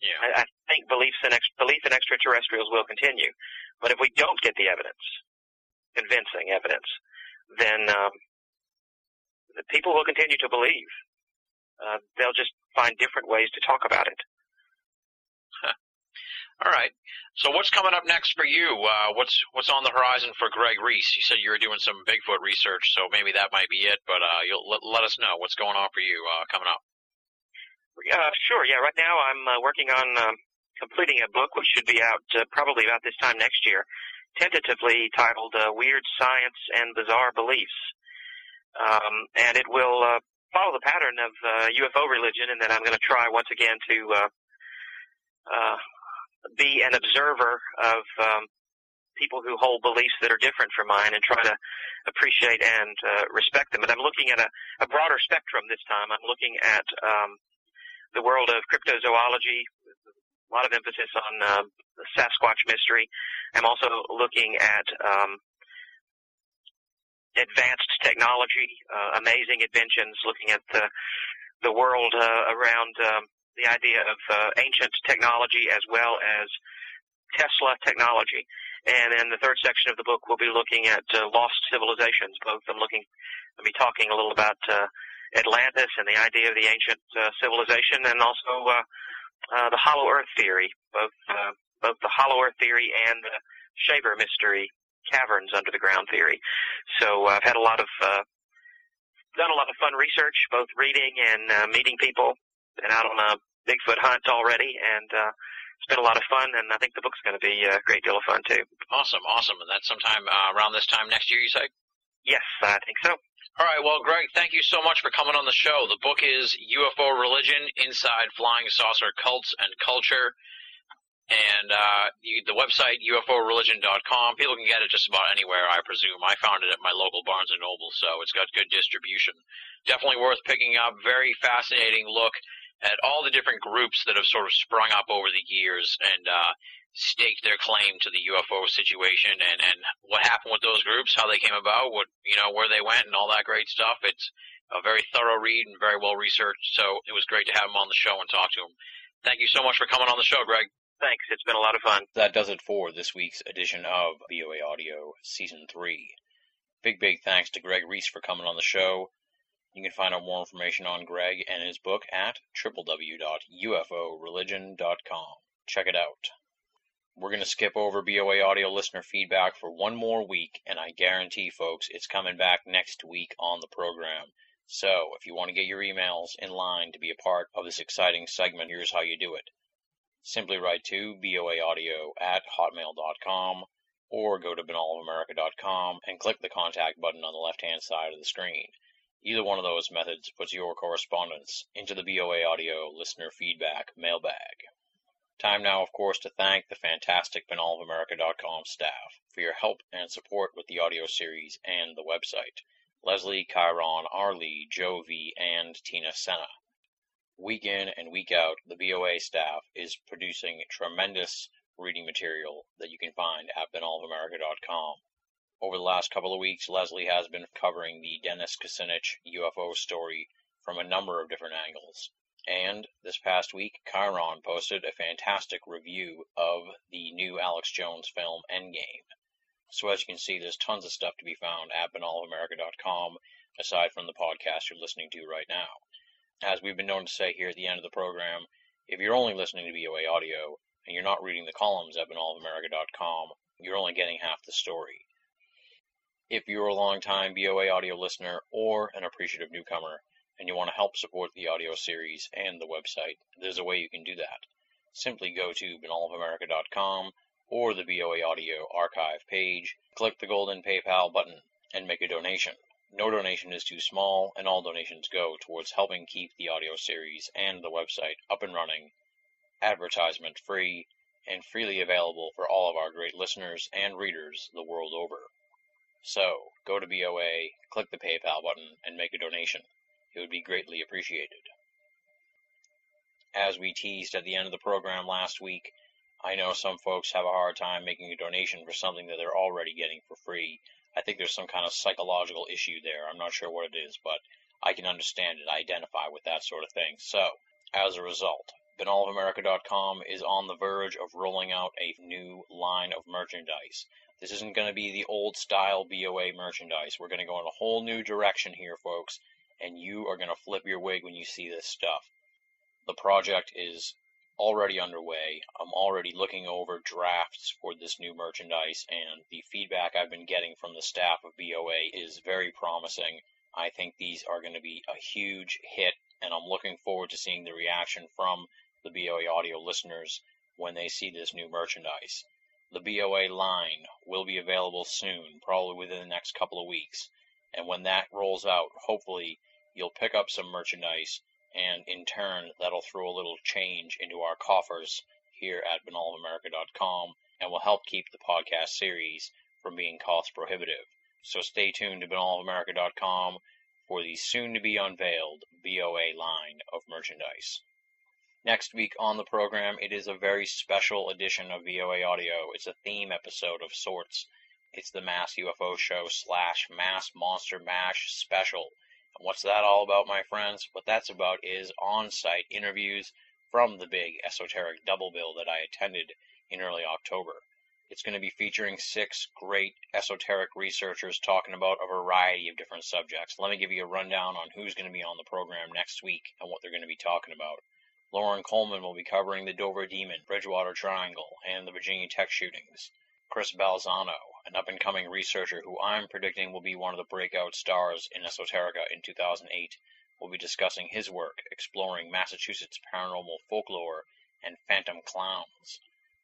Yeah. I, I think beliefs in ex- belief in extraterrestrials will continue, but if we don't get the evidence, convincing evidence, then um, the people will continue to believe. Uh, they'll just find different ways to talk about it. All right. So what's coming up next for you? Uh, what's what's on the horizon for Greg Reece? You said you were doing some Bigfoot research, so maybe that might be it. But uh, you'll let, let us know what's going on for you uh, coming up. Uh, sure. Yeah. Right now, I'm uh, working on um, completing a book which should be out uh, probably about this time next year, tentatively titled uh, "Weird Science and Bizarre Beliefs," um, and it will uh, follow the pattern of uh, UFO religion, and then I'm going to try once again to uh, uh, be an observer of um, people who hold beliefs that are different from mine and try to appreciate and uh, respect them. But I'm looking at a, a broader spectrum this time. I'm looking at um, the world of cryptozoology, a lot of emphasis on uh, the Sasquatch mystery. I'm also looking at um, advanced technology, uh, amazing inventions, looking at the the world uh, around um, the idea of uh, ancient technology as well as Tesla technology. And in the third section of the book, we'll be looking at uh, lost civilizations. Both I'm looking, I'll be talking a little about uh, Atlantis and the idea of the ancient uh, civilization, and also uh, uh, the Hollow Earth theory, both uh, both the Hollow Earth theory and the Shaver mystery caverns under the ground theory. So uh, I've had a lot of uh, done a lot of fun research, both reading and uh, meeting people. Been out on a Bigfoot hunt already, and uh, it's been a lot of fun. And I think the book's going to be a great deal of fun too. Awesome, awesome. And that's sometime uh, around this time next year, you say? Yes, I think so. All right, well, Greg, thank you so much for coming on the show. The book is UFO Religion Inside Flying Saucer Cults and Culture. And uh, you, the website, UFOreligion.com, people can get it just about anywhere, I presume. I found it at my local Barnes & Noble, so it's got good distribution. Definitely worth picking up. Very fascinating look at all the different groups that have sort of sprung up over the years and uh, staked their claim to the UFO situation and, and what happened with those groups, how they came about, what you know, where they went and all that great stuff. It's a very thorough read and very well researched, so it was great to have him on the show and talk to him. Thank you so much for coming on the show, Greg. Thanks. It's been a lot of fun. That does it for this week's edition of BOA Audio Season 3. Big, big thanks to Greg Reece for coming on the show. You can find out more information on Greg and his book at www.uforeligion.com. Check it out. We're going to skip over BOA audio listener feedback for one more week, and I guarantee, folks, it's coming back next week on the program. So, if you want to get your emails in line to be a part of this exciting segment, here's how you do it. Simply write to boaaudio at hotmail.com or go to binnallofamerica.com and click the contact button on the left hand side of the screen. Either one of those methods puts your correspondence into the BOA Audio listener feedback mailbag. Time now, of course, to thank the fantastic binnallofamerica.com staff for your help and support with the audio series and the website. Leslie, Chiron, Arlie, Joe V, and Tina Senna. Week in and week out, the BOA staff is producing tremendous reading material that you can find at binnallofamerica.com. Over the last couple of weeks, Leslie has been covering the Dennis Kucinich UFO story from a number of different angles. And this past week, Chiron posted a fantastic review of the new Alex Jones film Endgame. So as you can see, there's tons of stuff to be found at binnallofamerica.com aside from the podcast you're listening to right now. As we've been known to say here at the end of the program, if you're only listening to BOA audio and you're not reading the columns at binnallofamerica.com, you're only getting half the story. If you're a long-time BOA audio listener or an appreciative newcomer and you want to help support the audio series and the website, there's a way you can do that. Simply go to binnallofamerica.com or the BOA Audio archive page, click the golden PayPal button, and make a donation. No donation is too small, and all donations go towards helping keep the audio series and the website up and running, advertisement free, and freely available for all of our great listeners and readers the world over. So, go to BOA, click the PayPal button, and make a donation. It would be greatly appreciated. As we teased at the end of the program last week, I know some folks have a hard time making a donation for something that they're already getting for free. I think there's some kind of psychological issue there. I'm not sure what it is, but I can understand it, I identify with that sort of thing. So, as a result, binnallofamerica.com is on the verge of rolling out a new line of merchandise. This isn't going to be the old style BOA merchandise. We're going to go in a whole new direction here, folks, and you are going to flip your wig when you see this stuff. The project is already underway. I'm already looking over drafts for this new merchandise, and the feedback I've been getting from the staff of BOA is very promising. I think these are going to be a huge hit, and I'm looking forward to seeing the reaction from the BOA audio listeners when they see this new merchandise. The BOA line will be available soon, probably within the next couple of weeks. And when that rolls out, hopefully you'll pick up some merchandise and in turn that'll throw a little change into our coffers here at binnallofamerica.com and will help keep the podcast series from being cost prohibitive. So stay tuned to binnallofamerica.com for the soon to be unveiled BOA line of merchandise. Next week on the program, it is a very special edition of BOA Audio. It's a theme episode of sorts. It's the Mass UFO Show slash Mass Monster Mash special. What's that all about, my friends? What that's about is on site interviews from the big esoteric double bill that I attended in early October. It's going to be featuring six great esoteric researchers talking about a variety of different subjects. Let me give you a rundown on who's going to be on the program next week and what they're going to be talking about. Loren Coleman will be covering the Dover Demon, Bridgewater Triangle, and the Virginia Tech shootings. Chris Balzano, an up-and-coming researcher who I'm predicting will be one of the breakout stars in esoterica in 2008, will be discussing his work exploring Massachusetts paranormal folklore and phantom clowns.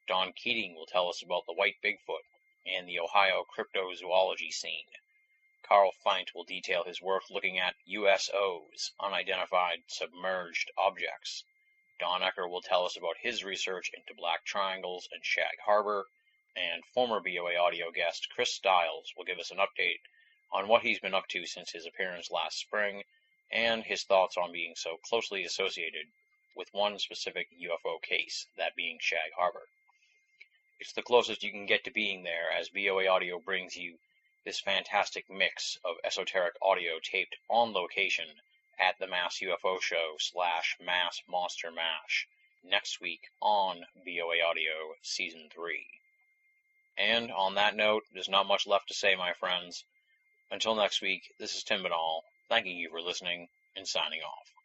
Don Keating will tell us about the White Bigfoot and the Ohio cryptozoology scene. Carl Feindt will detail his work looking at USOs, unidentified submerged objects. Don Ecker will tell us about his research into black triangles and Shag Harbor, and former BOA audio guest Chris Styles will give us an update on what he's been up to since his appearance last spring and his thoughts on being so closely associated with one specific UFO case, that being Shag Harbor. It's the closest you can get to being there as BOA Audio brings you this fantastic mix of esoteric audio taped on location at the Mass UFO Show slash Mass Monster Mash next week on BOA Audio Season 3. And on that note, there's not much left to say, my friends. Until next week, this is Tim Binnall, thanking you for listening and signing off.